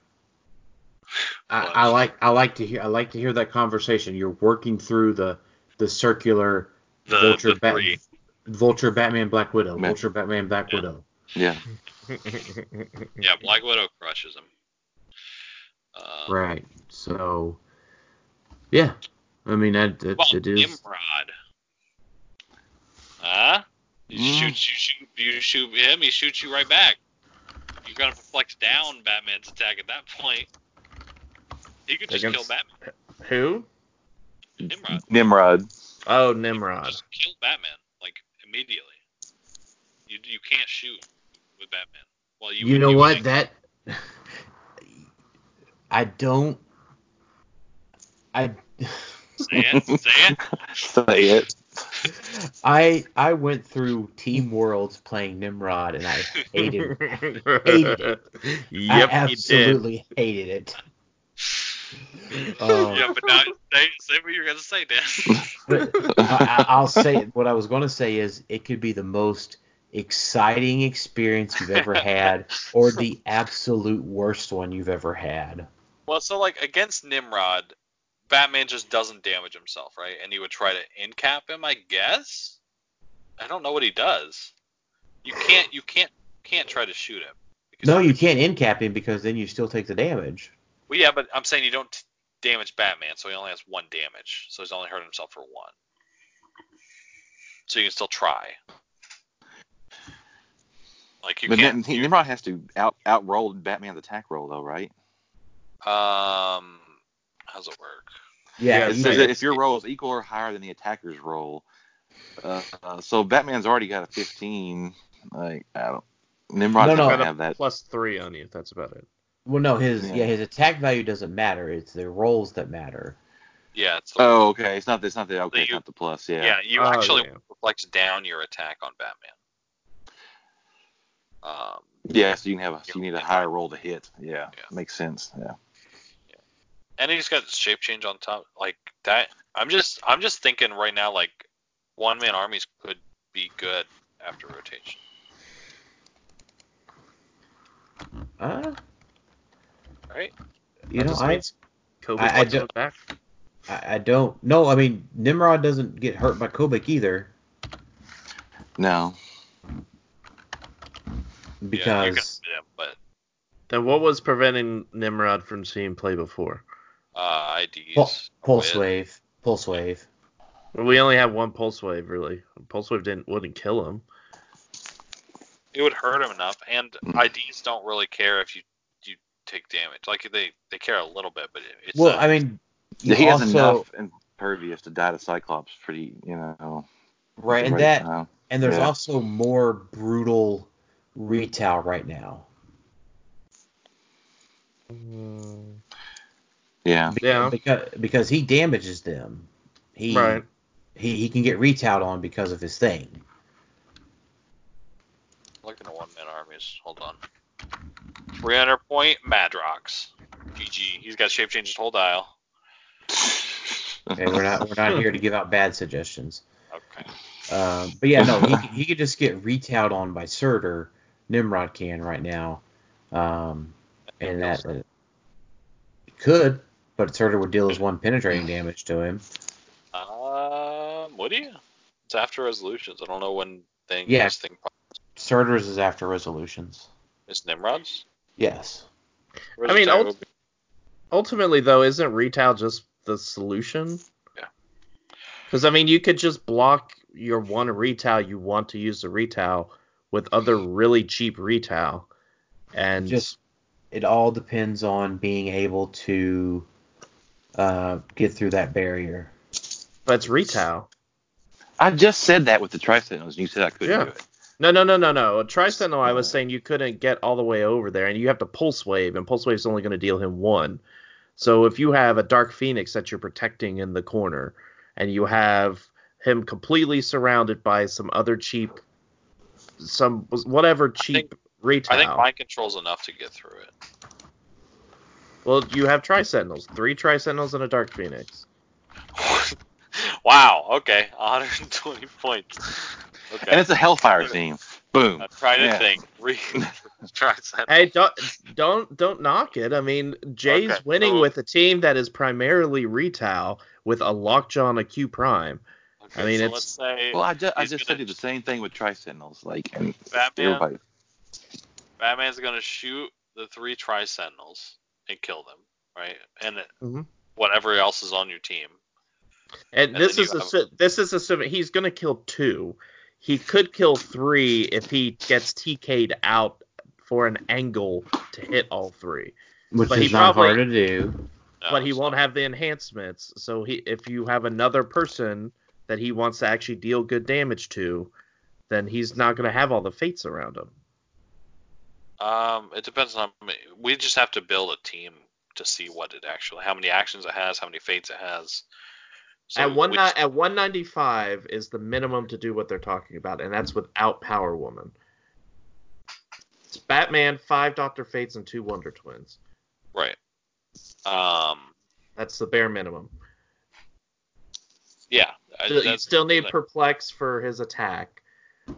I, I like I like to hear I like to hear that conversation. You're working through the the circular The, Vulture, the Bat- Vulture, Batman, Black Widow, Man. Vulture, Batman, Black Yeah. Widow. Yeah. Yeah, Black Widow crushes him. Uh, Right. So, yeah. I mean that, that Well, it is. Nimrod. Huh? You Mm. shoot, you shoot, you shoot him. He shoots you right back. You're gonna flex down Batman's attack at that point. He could just kill Batman. who? Nimrod. Nimrod. Oh, Nimrod. Just kill Batman like immediately. You you can't shoot with Batman. Well, you You know you what? think- That I don't. I Say it. Say it. *laughs* Say it. I I went through Team Worlds playing Nimrod and I hated Hated it. I Yep, you did. absolutely hated it. Um, yeah, but now say, say what you're gonna say, Dan. I, I- I'll say what I was going to say is it could be the most exciting experience you've ever had, or the absolute worst one you've ever had. Well, so like against Nimrod, Batman just doesn't damage himself, right? And you would try to end cap him, I guess. I don't know what he does. You can't, you can't, can't try to shoot him. No, you can't end cap him because then you still take the damage. Well, yeah, but I'm saying you don't t- damage Batman, so he only has one damage, so he's only hurt himself for one. So you can still try. Like you But can't. Nim- Nimrod has to out outroll Batman's attack roll though, right? Um, how's it work? Yeah, Yeah, It you- says Yeah. that if your roll is equal or higher than the attacker's roll, uh, uh, so Batman's already got a 15. Like I don't. Nimrod's No, no. gonna have that. plus three on you. That's about it. well, no, his yeah. Yeah. his attack value doesn't matter. It's the rolls that matter. Yeah, it's the, Oh, okay. It's not. It's not the. Okay, it's you- not the plus. yeah. Yeah. you Oh, actually yeah. flex down your attack on Batman. Um, Yeah. So you can have a. You need a higher roll to hit. Yeah. Yeah. Makes sense. Yeah. And he's got shape change on top like that i'm just i'm just thinking right now like one man armies could be good after rotation Uh, right you That know, I, means Kobe I- I don't- it back. I I don't. No, I mean Nimrod doesn't get hurt by Kobik either No. because yeah, you can, yeah, but Then what was preventing Nimrod from seeing play before? Uh ids Pul- pulse with- wave, pulse wave. Well, we only have one pulse wave really. Pulse wave didn't wouldn't kill him. it would hurt him enough and Mm. ids don't really care if you you take damage like they they care a little bit but it's Well, a- I mean, you he has also, enough impervious to die to Cyclops pretty. You know. right, and right that, now. and there's Yeah. also more brutal retail right now. Yeah. Yeah. because because he damages them. He Right. he, he can get retailed on because of his thing. looking at one man armies hold on 300 point madrox gg he's got shape change his whole dial *laughs* Okay, we're not we're not here to give out bad suggestions. okay Uh, but yeah, no, he he could just get retailed on by Surtur. Nimrod can right now, um, and that uh, could, but Surtur would deal his one penetrating damage to him. Uh, Would you? It's after resolutions. I don't know when thing Yeah. this thing Surtur's is after resolutions. is Nimrod's. Yes. Where's I mean, the- ult- ultimately though, isn't retail just the solution? Yeah. Because I mean, you could just block your one retail you want to use the retail with other really cheap retail, and Just it all depends on being able to uh, get through that barrier. but it's retail. I just said that with the Tri-Sentinels, and you said I couldn't Yeah. do it. No, no, no, no, no. A Tri-Sentinel, I was saying you couldn't get all the way over there, and you have to Pulse Wave, and Pulse Wave's only going to deal him one. So if you have a Dark Phoenix that you're protecting in the corner, and you have him completely surrounded by some other cheap, some whatever cheap think- retail. I think mind control's enough to get through it. Well, you have Tri-Sentinels, three Tri-Sentinels and a Dark Phoenix. *laughs* wow. Okay. 120 points. Okay. And it's a Hellfire team. Boom. I'm trying to Yeah. think. Re- *laughs* try. Hey, don't don't don't knock it. I mean, Jay's Okay, winning so- with a team that is primarily retail with a Lockjaw and a Q Prime. Okay, I mean, so it's- let's say Well, I just I just gonna- said the same thing with Tri-Sentinels. Like, Batman. everybody. Batman's gonna shoot the three Tri Sentinels and kill them, right? And it- Mhm. whatever else is on your team. And, And this is you assu- this is assuming he's going to kill two. He could kill three if he gets TK'd out for an angle to hit all three. Which But he is not probably- hard to do. No, but he won't not. have the enhancements. So he if you have another person that he wants to actually deal good damage to, then he's not going to have all the fates around him. Um, it depends on. We just have to build a team to see what it actually, how many actions it has, how many fates it has. So at one just- at 195 is the minimum to do what they're talking about, and that's without Power Woman. It's Batman, five Doctor Fates, and two Wonder Twins. right. Um, That's the bare minimum. yeah. I- you still need Perplex for his attack.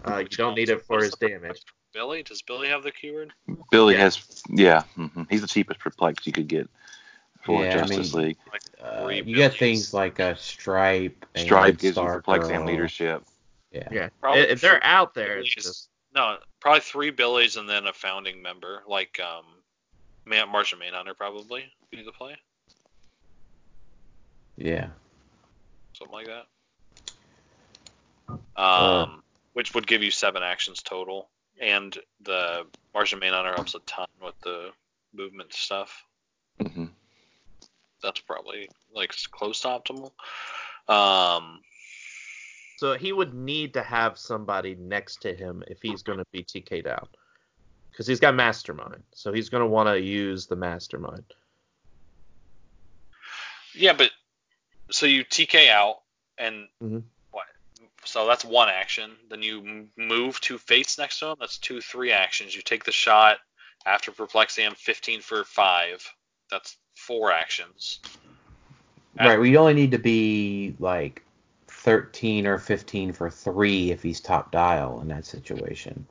Uh, you don't need it for his damage. Billy, does Billy have the keyword? Billy Yeah. has, yeah, hmm he's the cheapest perplex you could get for Yeah, I Justice mean, League. Like Uh, three you got Billies. things like a stripe. And Stripe gives you Star perplex and leadership. Yeah. Yeah, Probably if they're out there, it's just No, probably three Billies and then a founding member, like um, Man, Martian Manhunter probably be the play, Yeah. something like that. Uh. Um, which would give you seven actions total, and the Martian Manhunter helps a ton with the movement stuff. hmm That's probably like close to optimal. Um, so he would need to have somebody next to him if he's going to be TK'd out, because he's got Mastermind, so he's going to want to use the Mastermind. yeah, but so you TK out and Mhm. What? So that's one action. Then you move two fates next to him. That's two three actions. You take the shot after perplexing him, 15 for five. That's four actions. Right. We only need to be like 13 or 15 for three if he's top dial in that situation.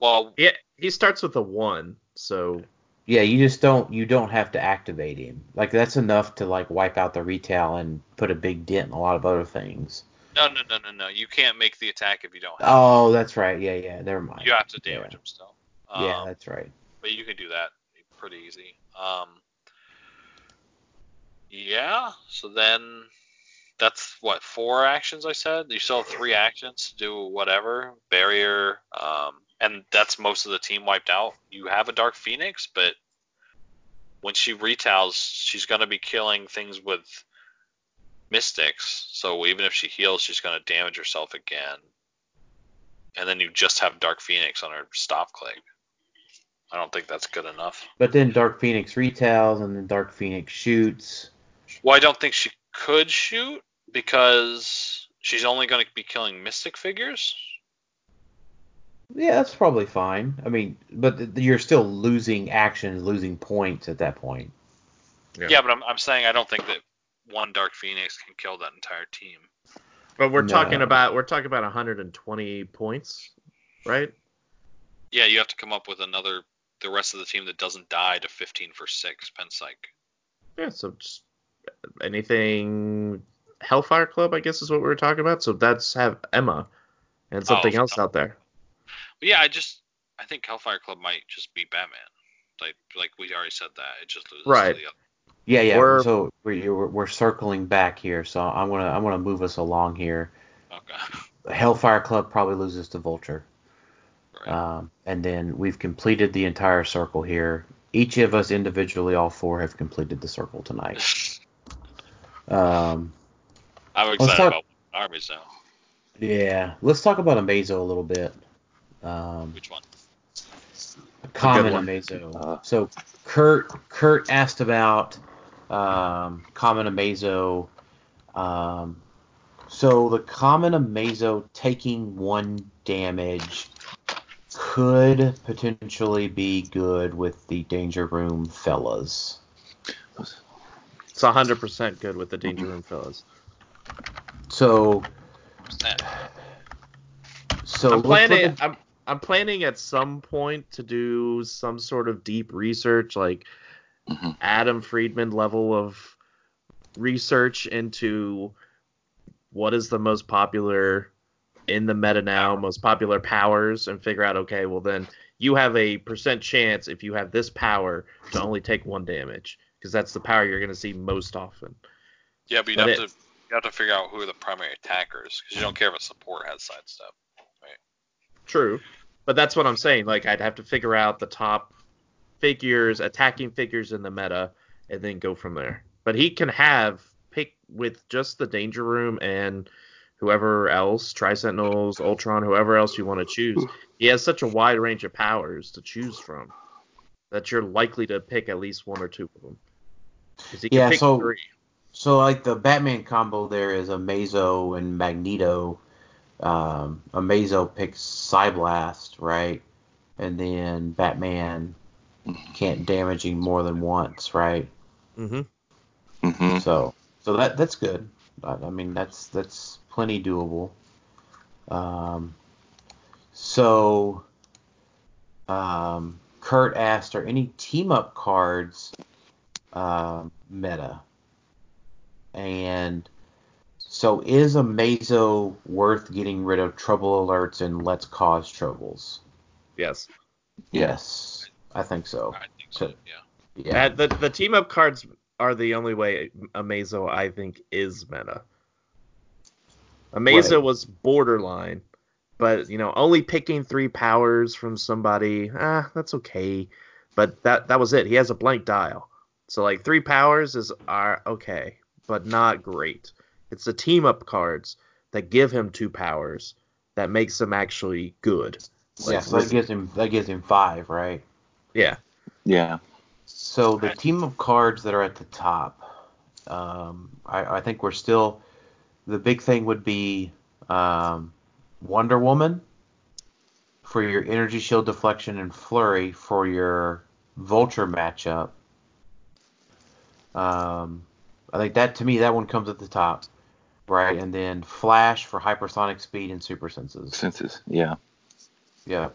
Well, Yeah, he starts with a one, so Yeah, you just don't you don't have to activate him. Like that's enough to like wipe out the retail and put a big dent in a lot of other things. No, no, no, no, no. You can't make the attack if you don't. Have Oh, that's right. Yeah, yeah. Never mind. You have to damage yeah. him still. Yeah, Um, that's right. but you can do that pretty easy. Um, yeah. So then that's what four actions I said. You still have three actions to do whatever barrier, um, and that's most of the team wiped out. You have a Dark Phoenix, but when she retails, she's gonna be killing things with mystics. So even if she heals, she's gonna damage herself again. And then you just have Dark Phoenix on her stop click. I don't think that's good enough. But then Dark Phoenix retails and then Dark Phoenix shoots. Well, I don't think she could shoot because she's only going to be killing mystic figures. Yeah, that's probably fine. I mean, but th- you're still losing actions, losing points at that point. Yeah. Yeah, but I'm, I'm saying I don't think that one Dark Phoenix can kill that entire team. but we're No. talking about we're talking about 120 points, right? Yeah, you have to come up with another, the rest of the team that doesn't die to 15 for 6 pen psych. Yeah, so just anything Hellfire Club, I guess is what we were talking about. So that's have Emma and oh, something Oh, else out there. But yeah, I just I think Hellfire Club might just be Batman. Like like we already said that. It just loses to Right. the other- Yeah, yeah. Or- so we're, we're we're circling back here, so I'm gonna I'm gonna move us along here. Okay. Hellfire Club probably loses to Vulture, Right. um, and then we've completed the entire circle here. Each of us individually, all four, have completed the circle tonight. *laughs* Um, I'm excited talk- about armies now. yeah, let's talk about Amazo a little bit. Um, Which one? common one. Amazo. Uh. so Kurt Kurt asked about um, common Amazo. Um, so the common Amazo taking one damage could potentially be good with the Danger Room fellas. It's 100% good with the Danger Room fellas. So so I'm planning. I'm I'm planning at some point to do some sort of deep research, like Mhm. Adam Friedman level of research into what is the most popular in the meta now, most popular powers, and figure out okay, well then you have a percent chance if you have this power to only take one damage because that's the power you're going to see most often. Yeah, but you But have it- to you have to figure out who are the primary attackers because you don't care if a support has sidestep. True. But that's what I'm saying. Like I'd have to figure out the top figures, attacking figures in the meta, and then go from there. But he can have pick with just the danger room and whoever else, Tri Sentinels, Ultron, whoever else you want to choose. He has such a wide range of powers to choose from that you're likely to pick at least one or two of them. he can Yeah, pick so- three. So like the Batman combo there is Amazo and Magneto. Um, Amazo picks Psyblast, right? And then Batman can't damage him more than once, right? Mm-hmm. mm-hmm. So so that that's good. I, I mean that's that's plenty doable. Um, so um, Kurt asked, are any team up cards um, meta? And so is Amazo worth getting rid of trouble alerts and let's cause troubles? Yes. Yes, I think so. I think so. Yeah. Yeah. The the team up cards are the only way Amazo I think is meta. Amazo Right. was borderline, but you know only picking three powers from somebody, ah, that's okay. But that that was it. He has a blank dial, so like three powers is are okay, but not great. It's the team up cards that give him two powers that makes him actually good. Like, yeah, so that gives him that gives him five, right? Yeah, Yeah. So the team up cards that are at the top, um, I, I think we're still. The big thing would be um, Wonder Woman for your energy shield deflection and flurry for your Vulture matchup. Um, I think that to me that one comes at the top, right? And then Flash for hypersonic speed and super senses. Senses. Yeah. Yeah.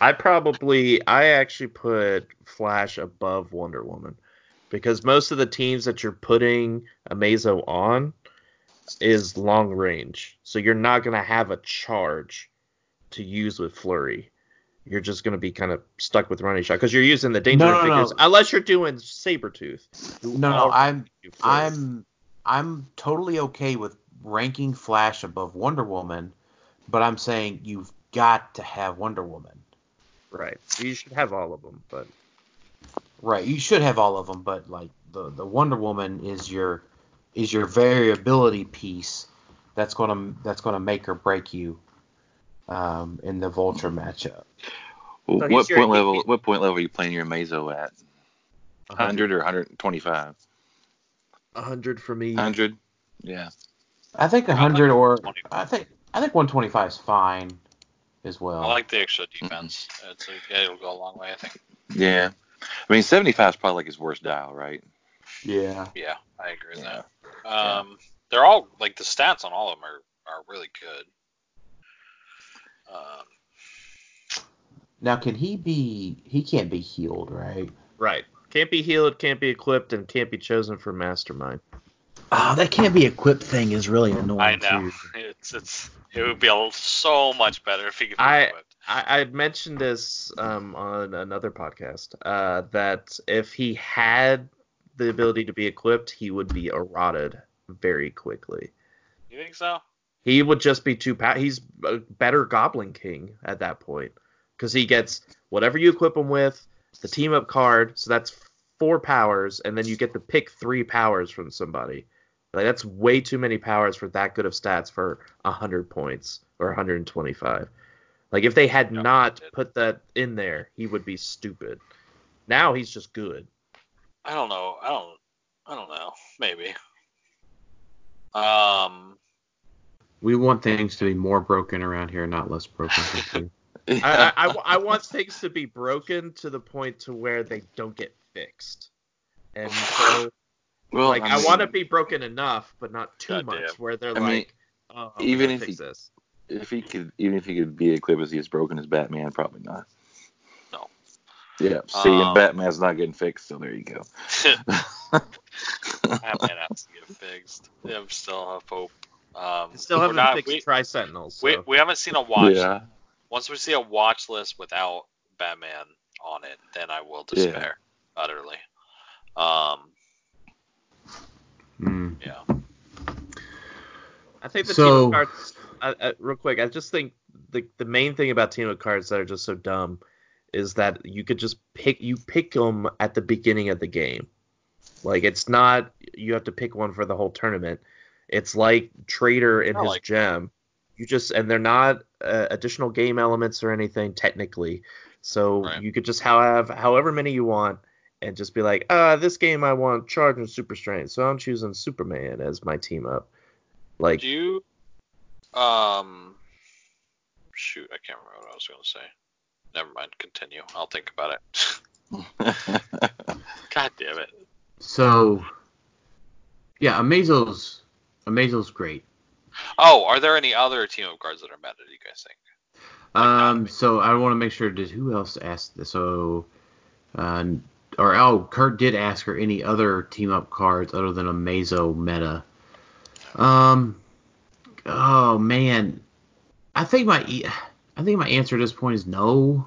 I probably I actually put Flash above Wonder Woman because most of the teams that you're putting Amazo on is long range. So you're not going to have a charge to use with Flurry. You're just going to be kind of stuck with running shot because you're using the danger No, no, no. figures unless you're doing Sabretooth. who No, no, I'm. I'm I'm totally okay with ranking Flash above Wonder Woman, but I'm saying you've got to have Wonder Woman. Right. You should have all of them, but Right, you should have all of them, but like the the Wonder Woman is your is your variability piece that's gonna that's gonna make or break you um, in the Vulture matchup. Well, So what he's your- point level? What point level are you playing your Mazo at? 100 or hundred twenty-five? 100 for me. Hundred. Yeah. I think I hundred or I think I think 125 is fine as well. I like the extra defense. It's a, yeah, it'll go a long way, I think. Yeah. I mean, seventy-five is probably like his worst dial, right? yeah. Yeah, I agree with Yeah. that. Um, they're all like the stats on all of them are, are really good. Um, Now can he be? He can't be healed, right? Right. Can't be healed, can't be equipped, and can't be chosen for mastermind. Oh, that can't be equipped thing is really annoying I know. too. It's it's it would be a, so much better if he could be I- I, I mentioned this um, on another podcast uh, that if he had the ability to be equipped, he would be eroded very quickly. You think so? He would just be too pow- He's a better Goblin King at that point because he gets whatever you equip him with, the team up card, so that's four powers, and then you get to pick three powers from somebody. Like that's way too many powers for that good of stats for 100 points or 125. Like if they had Yeah, not put that in there, he would be stupid. Now he's just good. I don't know. I don't. I don't know. Maybe. Um. We want things to be more broken around here, not less broken. *laughs* I, I, I, I want things to be broken to the point to where they don't get fixed. And so well, like I, want to be broken enough, but not too God much, damn. where they're I mean, like, oh, even if fix he- this. if he could, even if he could be equipped as he as broken as Batman, probably not. No. Yeah. See, Um, and Batman's not getting fixed, so there you go. *laughs* *laughs* Batman has to get fixed. Yeah, we still have hope. Um, still haven't not- fixed we, Tri Sentinels. So. we, we haven't seen a watch. yeah. Once we see a watch list without Batman on it, then I will Yeah. despair utterly. Um, Mm. yeah. I think the So- team up cards. Uh, uh, real quick, I just think the the main thing about team up cards that are just so dumb is that you could just pick you pick them at the beginning of the game. Like it's not you have to pick one for the whole tournament. It's like Trader and his like gem. You just and they're not uh, additional game elements or anything technically. So Right. you could just have however many you want and just be like, uh, this game I want charge and super strength, so I'm choosing Superman as my team up. Like Do you? Um. Shoot, I can't remember what I was going to say. Never mind. Continue. I'll think about it. *laughs* God damn it. So, yeah, Amazo's Amazo's great. Oh, are there any other team up cards that are meta? Do you guys think? Um, so I want to make sure. Did who else asked this? So, uh, or oh, Kurt did ask her any other team up cards other than Amazo meta. Um, oh man, I think my e- I think my answer at this point is no.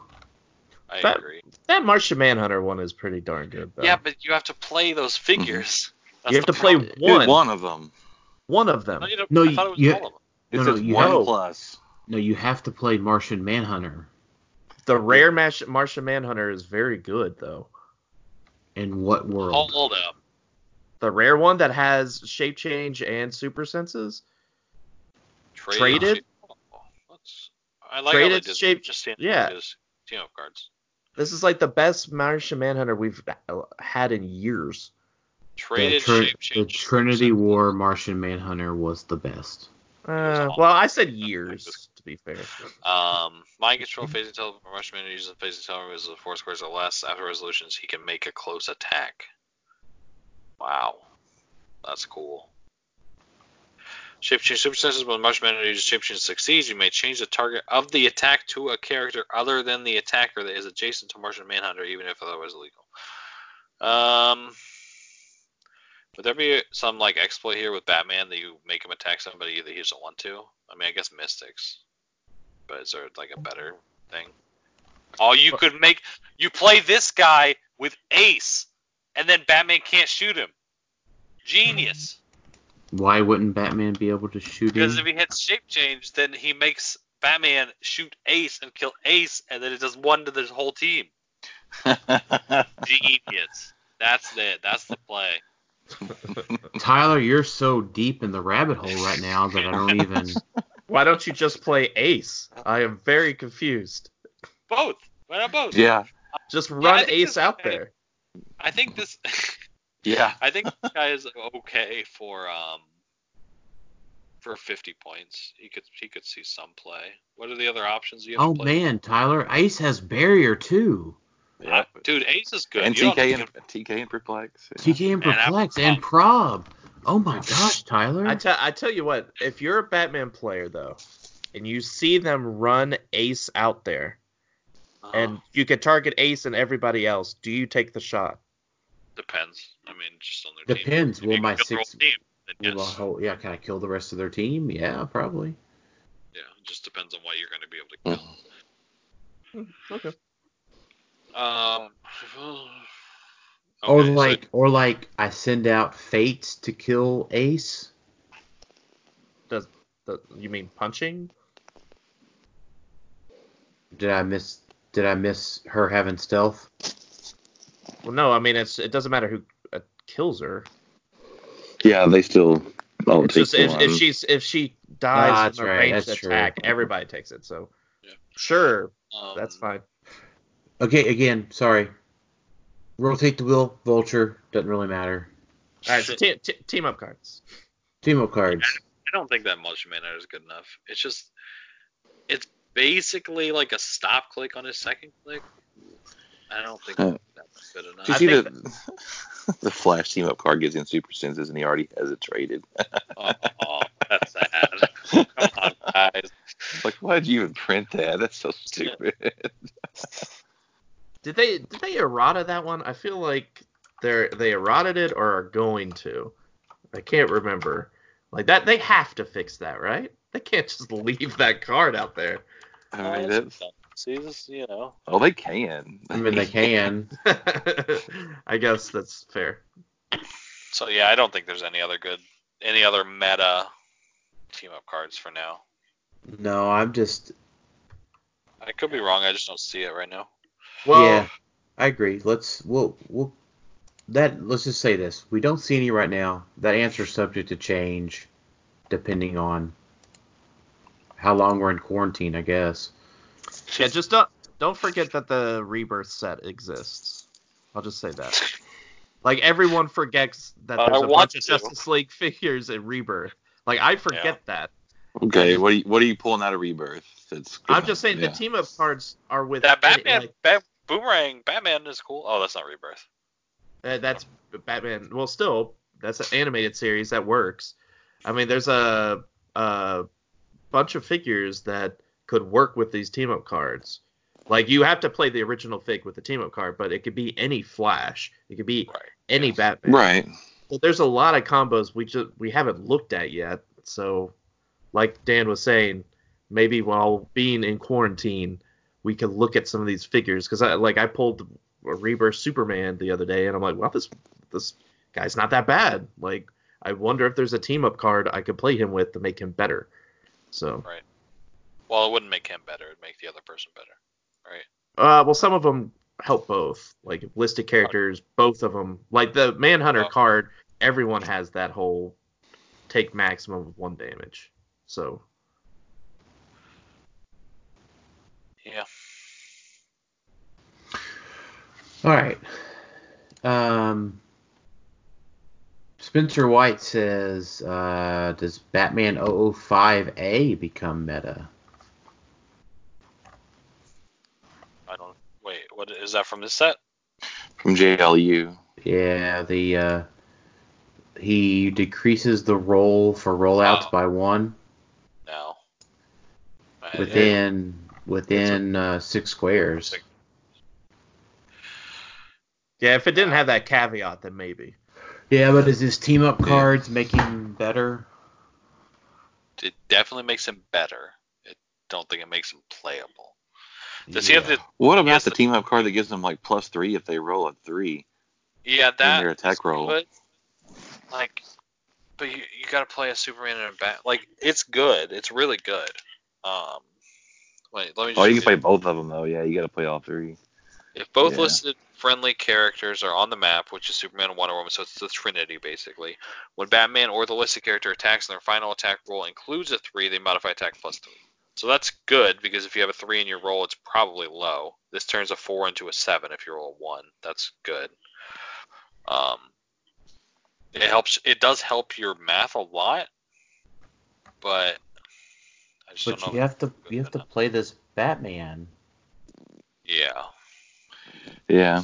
I That- agree. That Martian Manhunter one is pretty darn good, though. Yeah, but you have to play those figures. That's you have the to play problem. one, One of them. one of them. No, you don't, No, I you- thought it was you- all of them. It No, no, you one have- plus. No, you have to play Martian Manhunter. The rare Martian Manhunter is very good, though. In what world? Hold up. The rare one that has shape change and super senses. Traded? Oh, I like how Traded did shape- just stand yeah. his team up cards. This is like the best Martian Manhunter we've had in years. The, Traded Tr- shape the. Trinity War Martian Manhunter was the best. Uh, well, I said years to be fair. Um, mind control phasing teleport Rush Man uses teleport as the four squares or less. After resolutions, he can make a close attack. Wow, that's cool. Shape change super senses when Martian Man uses shape change succeeds, you may change the target of the attack to a character other than the attacker that is adjacent to Martian Manhunter, even if otherwise illegal. Um, would there be some like exploit here with Batman that you make him attack somebody that he doesn't want to? I mean, I guess Mystics but is there like a better thing? Oh, you could make you play this guy with Ace, and then Batman can't shoot him. Genius. Why wouldn't Batman be able to shoot Because him? if he hits shape change, then he makes Batman shoot Ace and kill Ace, and then it does one to the whole team. *laughs* Genius. That's it. That's the play. Tyler, you're so deep in the rabbit hole right now that I don't even. *laughs* Why don't you just play Ace? I am very confused. Both. Why not both? yeah. Just run think Ace out guy- there. I think this. *laughs* Yeah. I think this guy is okay for um for 50 points. He could he could see some play. What are the other options you have Oh to play? man, Tyler, Ace has barrier too. Yeah. Dude, Ace is good. And You TK and to- TK and perplex. yeah. TK and And Perplex I'm- and Prob. Oh my gosh, Tyler. I tell I tell you what, if you're a Batman player though, and you see them run Ace out there, uh, and you can target Ace and everybody else, do you take the shot? depends. I mean, just on their Depends. team. Well, If my can six- team, Then Will I yes. hold- yeah, can I kill the rest of their team? Yeah, probably. Yeah, it just depends on what you're going to be able to kill. Okay. Um. *sighs* or okay, so- like, or like, I send out Fates to kill Ace. Does the, you mean punching? Did I miss? Did I miss her having stealth? Well, no. I mean, it's it doesn't matter who uh, kills her. Yeah, they still all take just if, one. if she's if she Ah, dies that's from a right, ranged that's true. attack, everybody takes it. So Yeah. sure, um, that's fine. Okay, again, sorry. Rotate the wheel, Vulture. Doesn't really matter. All right, so te- te- team up cards. Team up cards. I don't think that much mana is good enough. It's just, it's basically like a stop click on his second click. I don't think Huh. that's good enough. Did you I see think the *laughs* the Flash team up card gives him super senses and he already has it traded. Oh, oh, that's sad. Come on, guys. like, why did you even print that? That's so stupid. *laughs* Did they did they errata that one? I feel like they're they errated it or are going to. I can't remember. Like that they have to fix that, right? They can't just *laughs* leave that card out there. I Oh, mean, that's that's. See, this, you know. oh, they can. I mean, they can. *laughs* I guess that's fair. So yeah, I don't think there's any other good, any other meta team up cards for now. No, I'm just. I could be wrong. I just don't see it right now. Well, yeah, I agree. Let's we'll we'll that let's just say this: we don't see any right now. That answer is subject to change, depending on how long we're in quarantine, I guess. yeah, just don't don't forget that the rebirth set exists. I'll just say that. Like everyone forgets that But there's I a want bunch of. Justice League figures in rebirth. Like I forget Yeah. that. Okay, what are you, what are you pulling out of Rebirth? That's I'm just saying enough? the team up cards are with That any- Batman, like, Bat, Boomerang, Batman is cool. Oh, that's not Rebirth. Uh, that's Batman. Well, still, that's an animated series that works. I mean, there's a, a bunch of figures that could work with these team up cards. Like you have to play the original fig with the team up card, but it could be any Flash. It could be Right. any yes. Batman. Right. So there's a lot of combos we just we haven't looked at yet. So, like Dan was saying, maybe while being in quarantine, we could look at some of these figures because I like I pulled a Rebirth Superman the other day, and I'm like, well, this this guy's not that bad. Like, I wonder if there's a team up card I could play him with to make him better. So, right. Well, it wouldn't make him better. It'd make the other person better. Right. uh, well, some of them help both. Like listed characters, both of them. Like the Manhunter Oh. card, everyone has that whole take maximum of one damage. So Yeah. All right. Um, Spencer White says, uh, "Does Batman 005A become meta?" I don't. Wait. What is that from this set? From JLU. Yeah, the uh, he decreases the roll for rollouts Oh. by one No. I- within within uh, six squares. Six. yeah, if it didn't have that caveat, then maybe. Yeah, but is his team up Yeah. cards make him better? It definitely makes him better. I don't think it makes him playable. Does he have the? What about Yes, the the- team up card that gives them like plus three if they roll a three Yeah, in that. their attack roll? But like, but you you gotta play a Superman and a Bat. Like, it's good. It's really good. Um. Wait, let me just. Oh, you can play it. both of them though. Yeah, you got to play all three. If both Yeah. listed friendly characters are on the map, which is Superman and Wonder Woman, so it's the Trinity basically. When Batman or the listed character attacks and their final attack roll includes a three, they modify attack plus three. So that's good because if you have a three in your roll, it's probably low. This turns a four into a seven if you roll a one. That's good. Um, it helps. It does help your math a lot, but But don't know. you have to you have to play this Batman. Yeah. Yeah.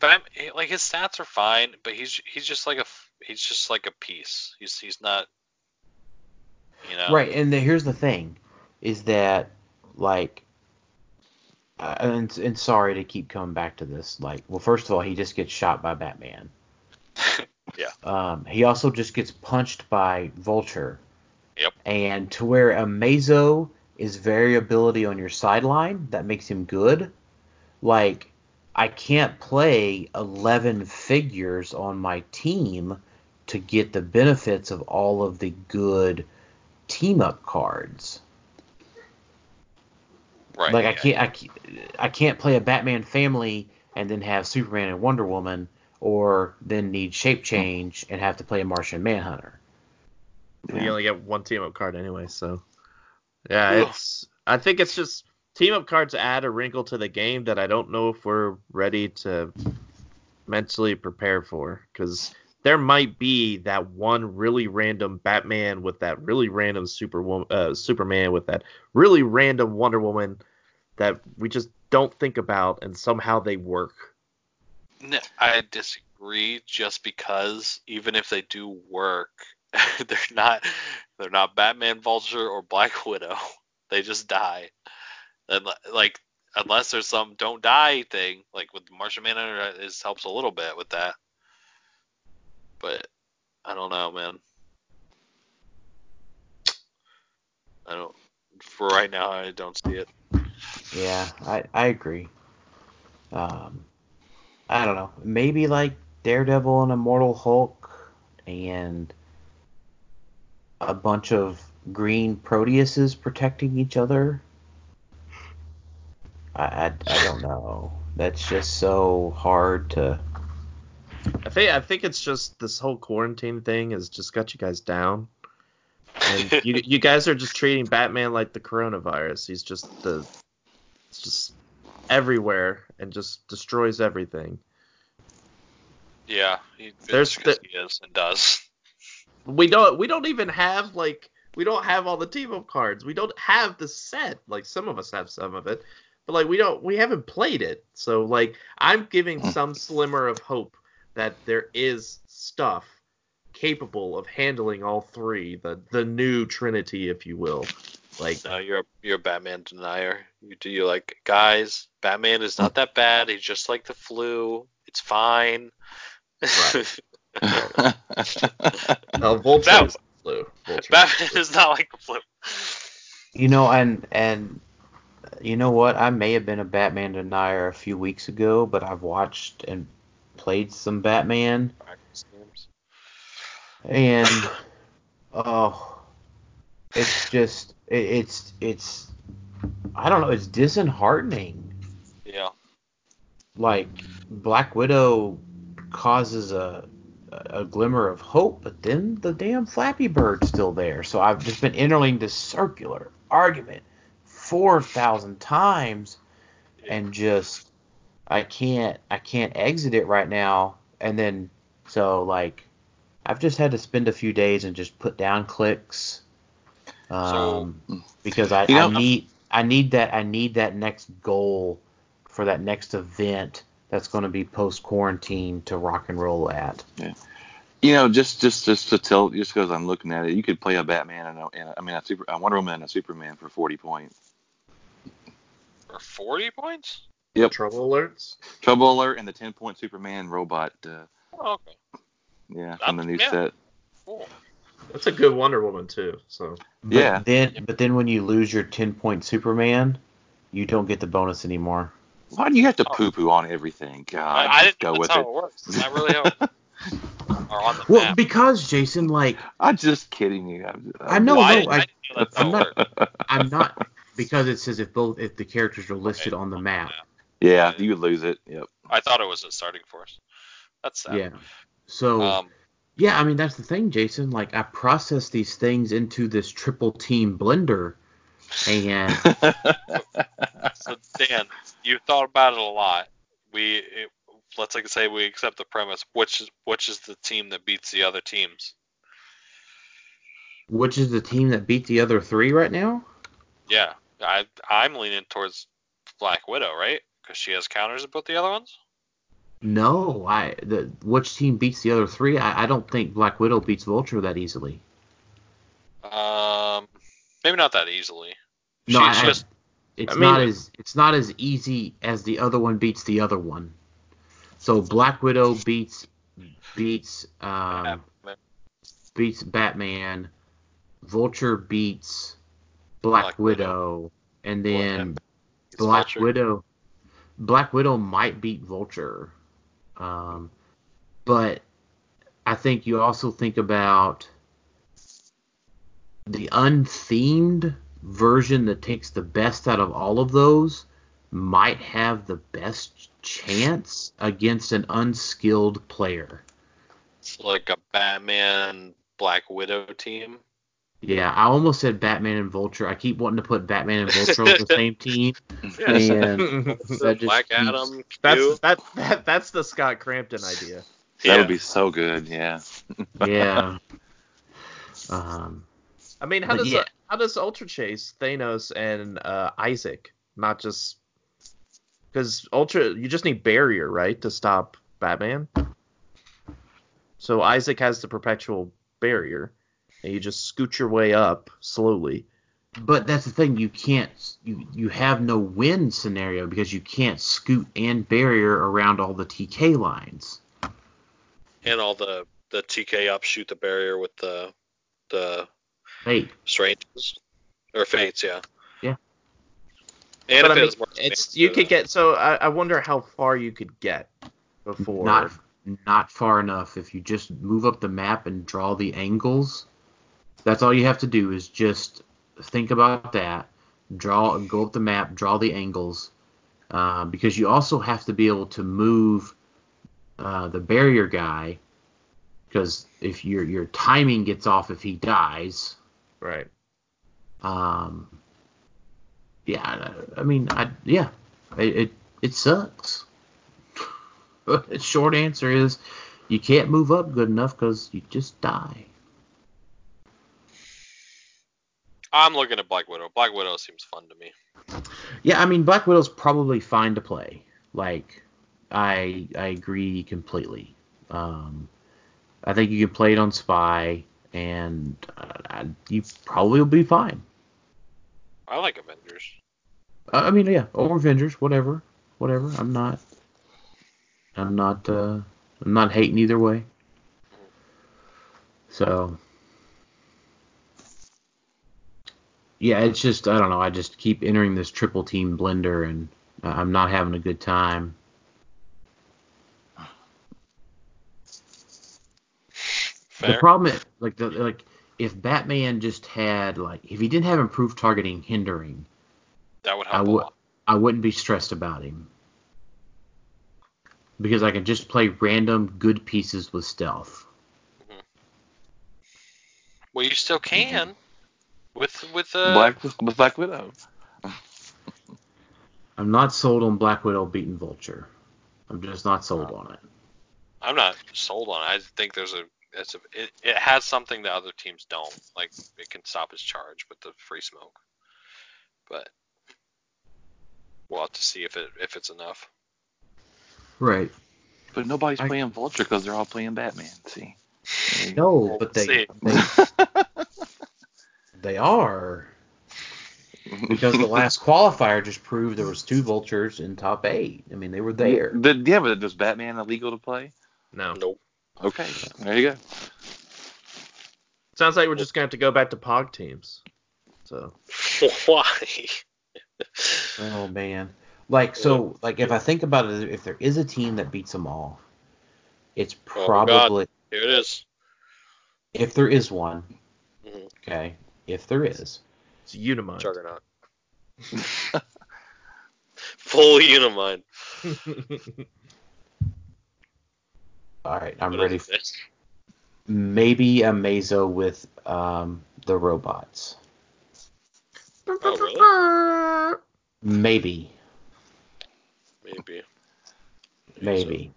But I'm, like his stats are fine, but he's he's just like a he's just like a piece. He's he's not, you know. Right, and the, here's the thing, is that like, uh, and and sorry to keep coming back to this. Like, well, first of all, he just gets shot by Batman. *laughs* Yeah. Um, he also just gets punched by Vulture. Yep. And to where Amazo is variability on your sideline, that makes him good. Like, I can't play 11 figures on my team to get the benefits of all of the good team up cards. Right. Like I can't, I can't I can't play a Batman family and then have Superman and Wonder Woman, or then need shape change and have to play a Martian Manhunter. You only get one team up card anyway, so yeah, Ugh. it's. I think it's just team up cards add a wrinkle to the game that I don't know if we're ready to mentally prepare for, because there might be that one really random Batman with that really random Superwoman, uh, Superman with that really random Wonder Woman that we just don't think about, and somehow they work. No, I disagree. Just because even if they do work, *laughs* they're not they're not Batman, Vulture, or Black Widow. *laughs* They just die. And like unless there's some don't die thing, like with Martian Manhunter, this helps a little bit with that. But I don't know, man. I don't. For right now, I don't see it. Yeah, I I agree. Um, I don't know. Maybe like Daredevil and Immortal Hulk and a bunch of green Proteuses protecting each other. I, I, I don't know. That's just so hard to. I think I think it's just this whole quarantine thing has just got you guys down. And *laughs* you you guys are just treating Batman like the coronavirus. He's just the it's just everywhere and just destroys everything. Yeah, he, There's the- he is and does. *laughs* We don't we don't even have like we don't have all the team up cards. We don't have the set. Like some of us have some of it, but like we don't we haven't played it. So like I'm giving hmm. some slimmer of hope that there is stuff capable of handling all three, the the new trinity if you will. Like No, you're a, you're a Batman denier. You do you like guys? Batman is not hmm. that bad. He's just like the flu. It's fine. Right. *laughs* *laughs* uh, Vulture That- is the flu. Vulture Batman is not like the flu. You know, and and you know what? I may have been a Batman denier a few weeks ago, but I've watched and played some Batman, and oh, it's just it, it's it's I don't know. It's disheartening. Yeah. Like Black Widow causes a a glimmer of hope, but then the damn Flappy Bird's still there. So I've just been entering this circular argument four thousand times, and just I can't I can't exit it right now. And then so like I've just had to spend a few days and just put down clicks, um, because I, You know- I need I need that I need that next goal for that next event that's going to be post quarantine to rock and roll at. Yeah. You know, just just just to tell, just because I'm looking at it, you could play a Batman and, a, and a, I mean a super, a Wonder Woman and a Superman for 40 points. For 40 points? Yep. Trouble alerts. Trouble Alert and the 10 point Superman robot. Uh, Oh, okay. yeah, from the new Yeah. set. Cool. That's a good Wonder Woman too. So But Yeah. Then but then when you lose your 10 point Superman, you don't get the bonus anymore. Why do you have to Oh. poo poo on everything? God, I, I didn't go know with that's how it. it works. It's not really how it *laughs* or on the Well, map. because Jason, like I'm just kidding you. I'm, I know, Well, no, didn't- I, I know I'm not- *laughs* I'm not because it says if both if the characters are listed Okay, on the map. yeah, you would lose it. Yep. I thought it was a starting force. That's sad. Yeah. So Um, yeah, I mean that's the thing, Jason. Like I process these things into this triple team blender, Uh, and *laughs* so Dan, you thought about it a lot. We it, let's like say we accept the premise. Which is which is the team that beats the other teams? which is the team that beat the other three right now? Yeah, I I'm leaning towards Black Widow, right? Because she has counters at both the other ones. No, I the which team beats the other three? I, I don't think Black Widow beats Vulture that easily. Maybe not that easily. No, She's I, just it's I mean- not as it's not as easy as the other one beats the other one. So Black Widow beats beats um, Batman. beats Batman. Vulture beats Black, Black Widow. Widow, and then It's Black Vulture. Widow. Black Widow might beat Vulture, um, but I think you also think about the unthemed version that takes the best out of all of those might have the best chance against an unskilled player. It's like a Batman Black Widow team. Yeah, I almost said Batman and Vulture. I keep wanting to put Batman and Vulture on the *laughs* same team, and *laughs* that just Black keeps- Adam. That's that, that that's the Scott Crampton idea. That would be so good. Yeah. yeah. *laughs* Um, I mean, how But does yeah. how does Ultra Chase Thanos and uh, Isaac not just because Ultra you just need barrier right to stop Batman. So Isaac has the perpetual barrier, and you just scoot your way up slowly. but that's the thing. You can't. You you have no win scenario because you can't scoot and barrier around all the TK lines. and all the the TK up shoot the barrier with the the Hey, stranges or fates, yeah. Yeah. And but if I it mean, was more it's you could get. So I, I wonder how far you could get before. not not far enough. If you just move up the map and draw the angles, that's all you have to do is just think about that. Draw, go up the map, draw the angles, uh, because you also have to be able to move uh, the barrier guy. Because if your your timing gets off if he dies, right. um, yeah, I, I mean, I yeah, it it, it sucks. *laughs* the short answer is you can't move up good enough because you just die. I'm looking at Black Widow. Black Widow seems fun to me. Yeah, I mean, Black Widow's probably fine to play. Like, I I agree completely. Um, I think you can play it on Spy, and uh, you probably will be fine. I like Avengers. Uh, I mean, yeah, or Avengers, whatever, whatever. I'm not, I'm not, uh, I'm not hating either way. So, yeah, it's just I don't know. I just keep entering this triple team blender, and uh, I'm not having a good time. Fair. The problem, is, like the like, if Batman just had like, if he didn't have improved targeting hindering, that would I help a would lot. I wouldn't be stressed about him because I can just play random good pieces with stealth. Well, you still can with with uh, Black with Black Widow. *laughs* I'm not sold on Black Widow beating Vulture. I'm just not sold on it. I'm not sold on it. I think there's a it's a it, it has something that other teams don't. Like it can stop his charge with the free smoke. But we'll have to see if it if it's enough. Right. But nobody's I- playing Vulture because they're all playing Batman. See. *laughs* No, but they See. they, they are because the last *laughs* qualifier just proved there was two Vultures in top eight. I mean, they were there. The, yeah, but was Batman illegal to play? No. Nope. Okay, there you go. Sounds like we're just gonna have to go back to Pog teams. So Why? Oh man. Like so, like if I think about it, if there is a team that beats them all, it's Oh, God. probably Here it is. if there is one. Mhm. Okay, if there is. it's Unimind. Juggernaut. *laughs* Full Unimind. *laughs* All right, I'm What ready. For this? Maybe a Mazo with um, the robots. Oh, Maybe, Maybe. maybe.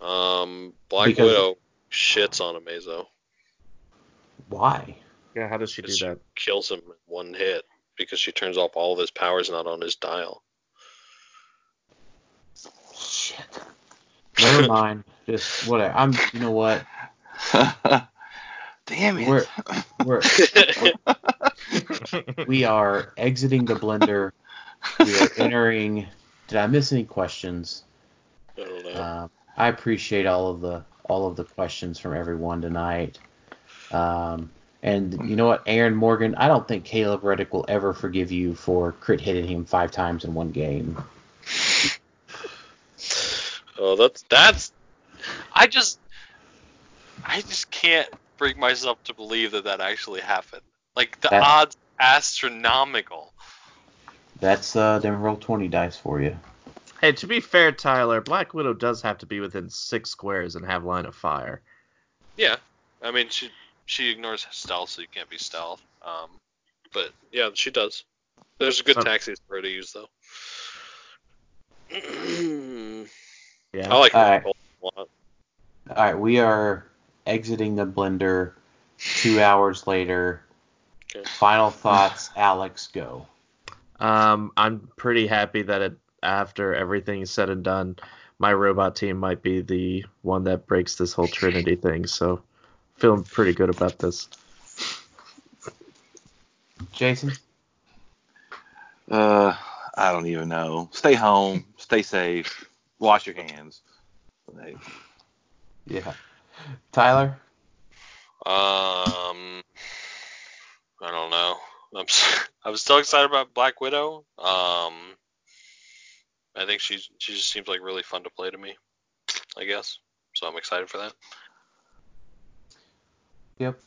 Um, Black Because- Widow shits on a Amazo. Why? Yeah, how does she do She that? kills him in one hit because she turns off all of his powers not on his dial. Shit. Never *laughs* mind. Just whatever. I'm. You know what? *laughs* Damn it. We're we're *laughs* we are exiting the blender. We are entering. Did I miss any questions? I don't know. Uh, I appreciate all of the all of the questions from everyone tonight. Um, and you know what, Aaron Morgan, I don't think Caleb Reddick will ever forgive you for crit hitting him five times in one game. Oh, that's that's. I just, I just can't bring myself to believe that that actually happened. Like the That- odds astronomical. That's uh, them roll twenty dice for you. Hey, to be fair, Tyler, Black Widow does have to be within six squares and have line of fire. Yeah, I mean she she ignores stealth, so you can't be stealth. Um, but yeah, she does. There's a good So- taxis for her to use though. *clears throat* Yeah. I like her Alright. a lot. All right, we are exiting the blender. Two hours later. Okay. Final thoughts, *laughs* Alex. Go. Um, I'm pretty happy that it, after everything is said and done, my robot team might be the one that breaks this whole Trinity *laughs* thing. So, feeling pretty good about this. Jason. Uh, I don't even know. Stay home. stay safe. Wash your hands. Hey, Yeah. Tyler. Um, I don't know. I'm s- *laughs* I'm still excited about Black Widow. Um, I think she's she just seems like really fun to play to me. I guess. So I'm excited for that. Yep.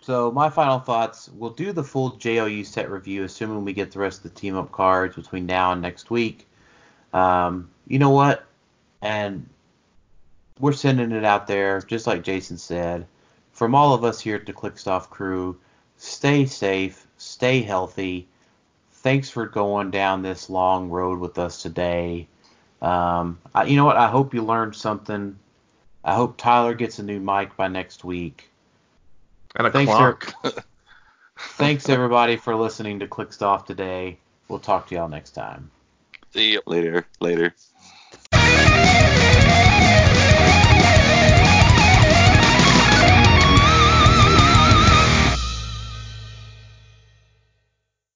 So my final thoughts. We'll do the full JLU set review, assuming we get the rest of the team up cards between now and next week. Um, you know what? And we're sending it out there, just like Jason said. From all of us here at the Clickstuff crew, stay safe, stay healthy. Thanks for going down this long road with us today. Um, I, you know what? I hope you learned something. I hope Tyler gets a new mic by next week. And a Thanks, clock. *laughs* Thanks everybody for listening to Clickstuff today. We'll talk to y'all next time. See you later, later.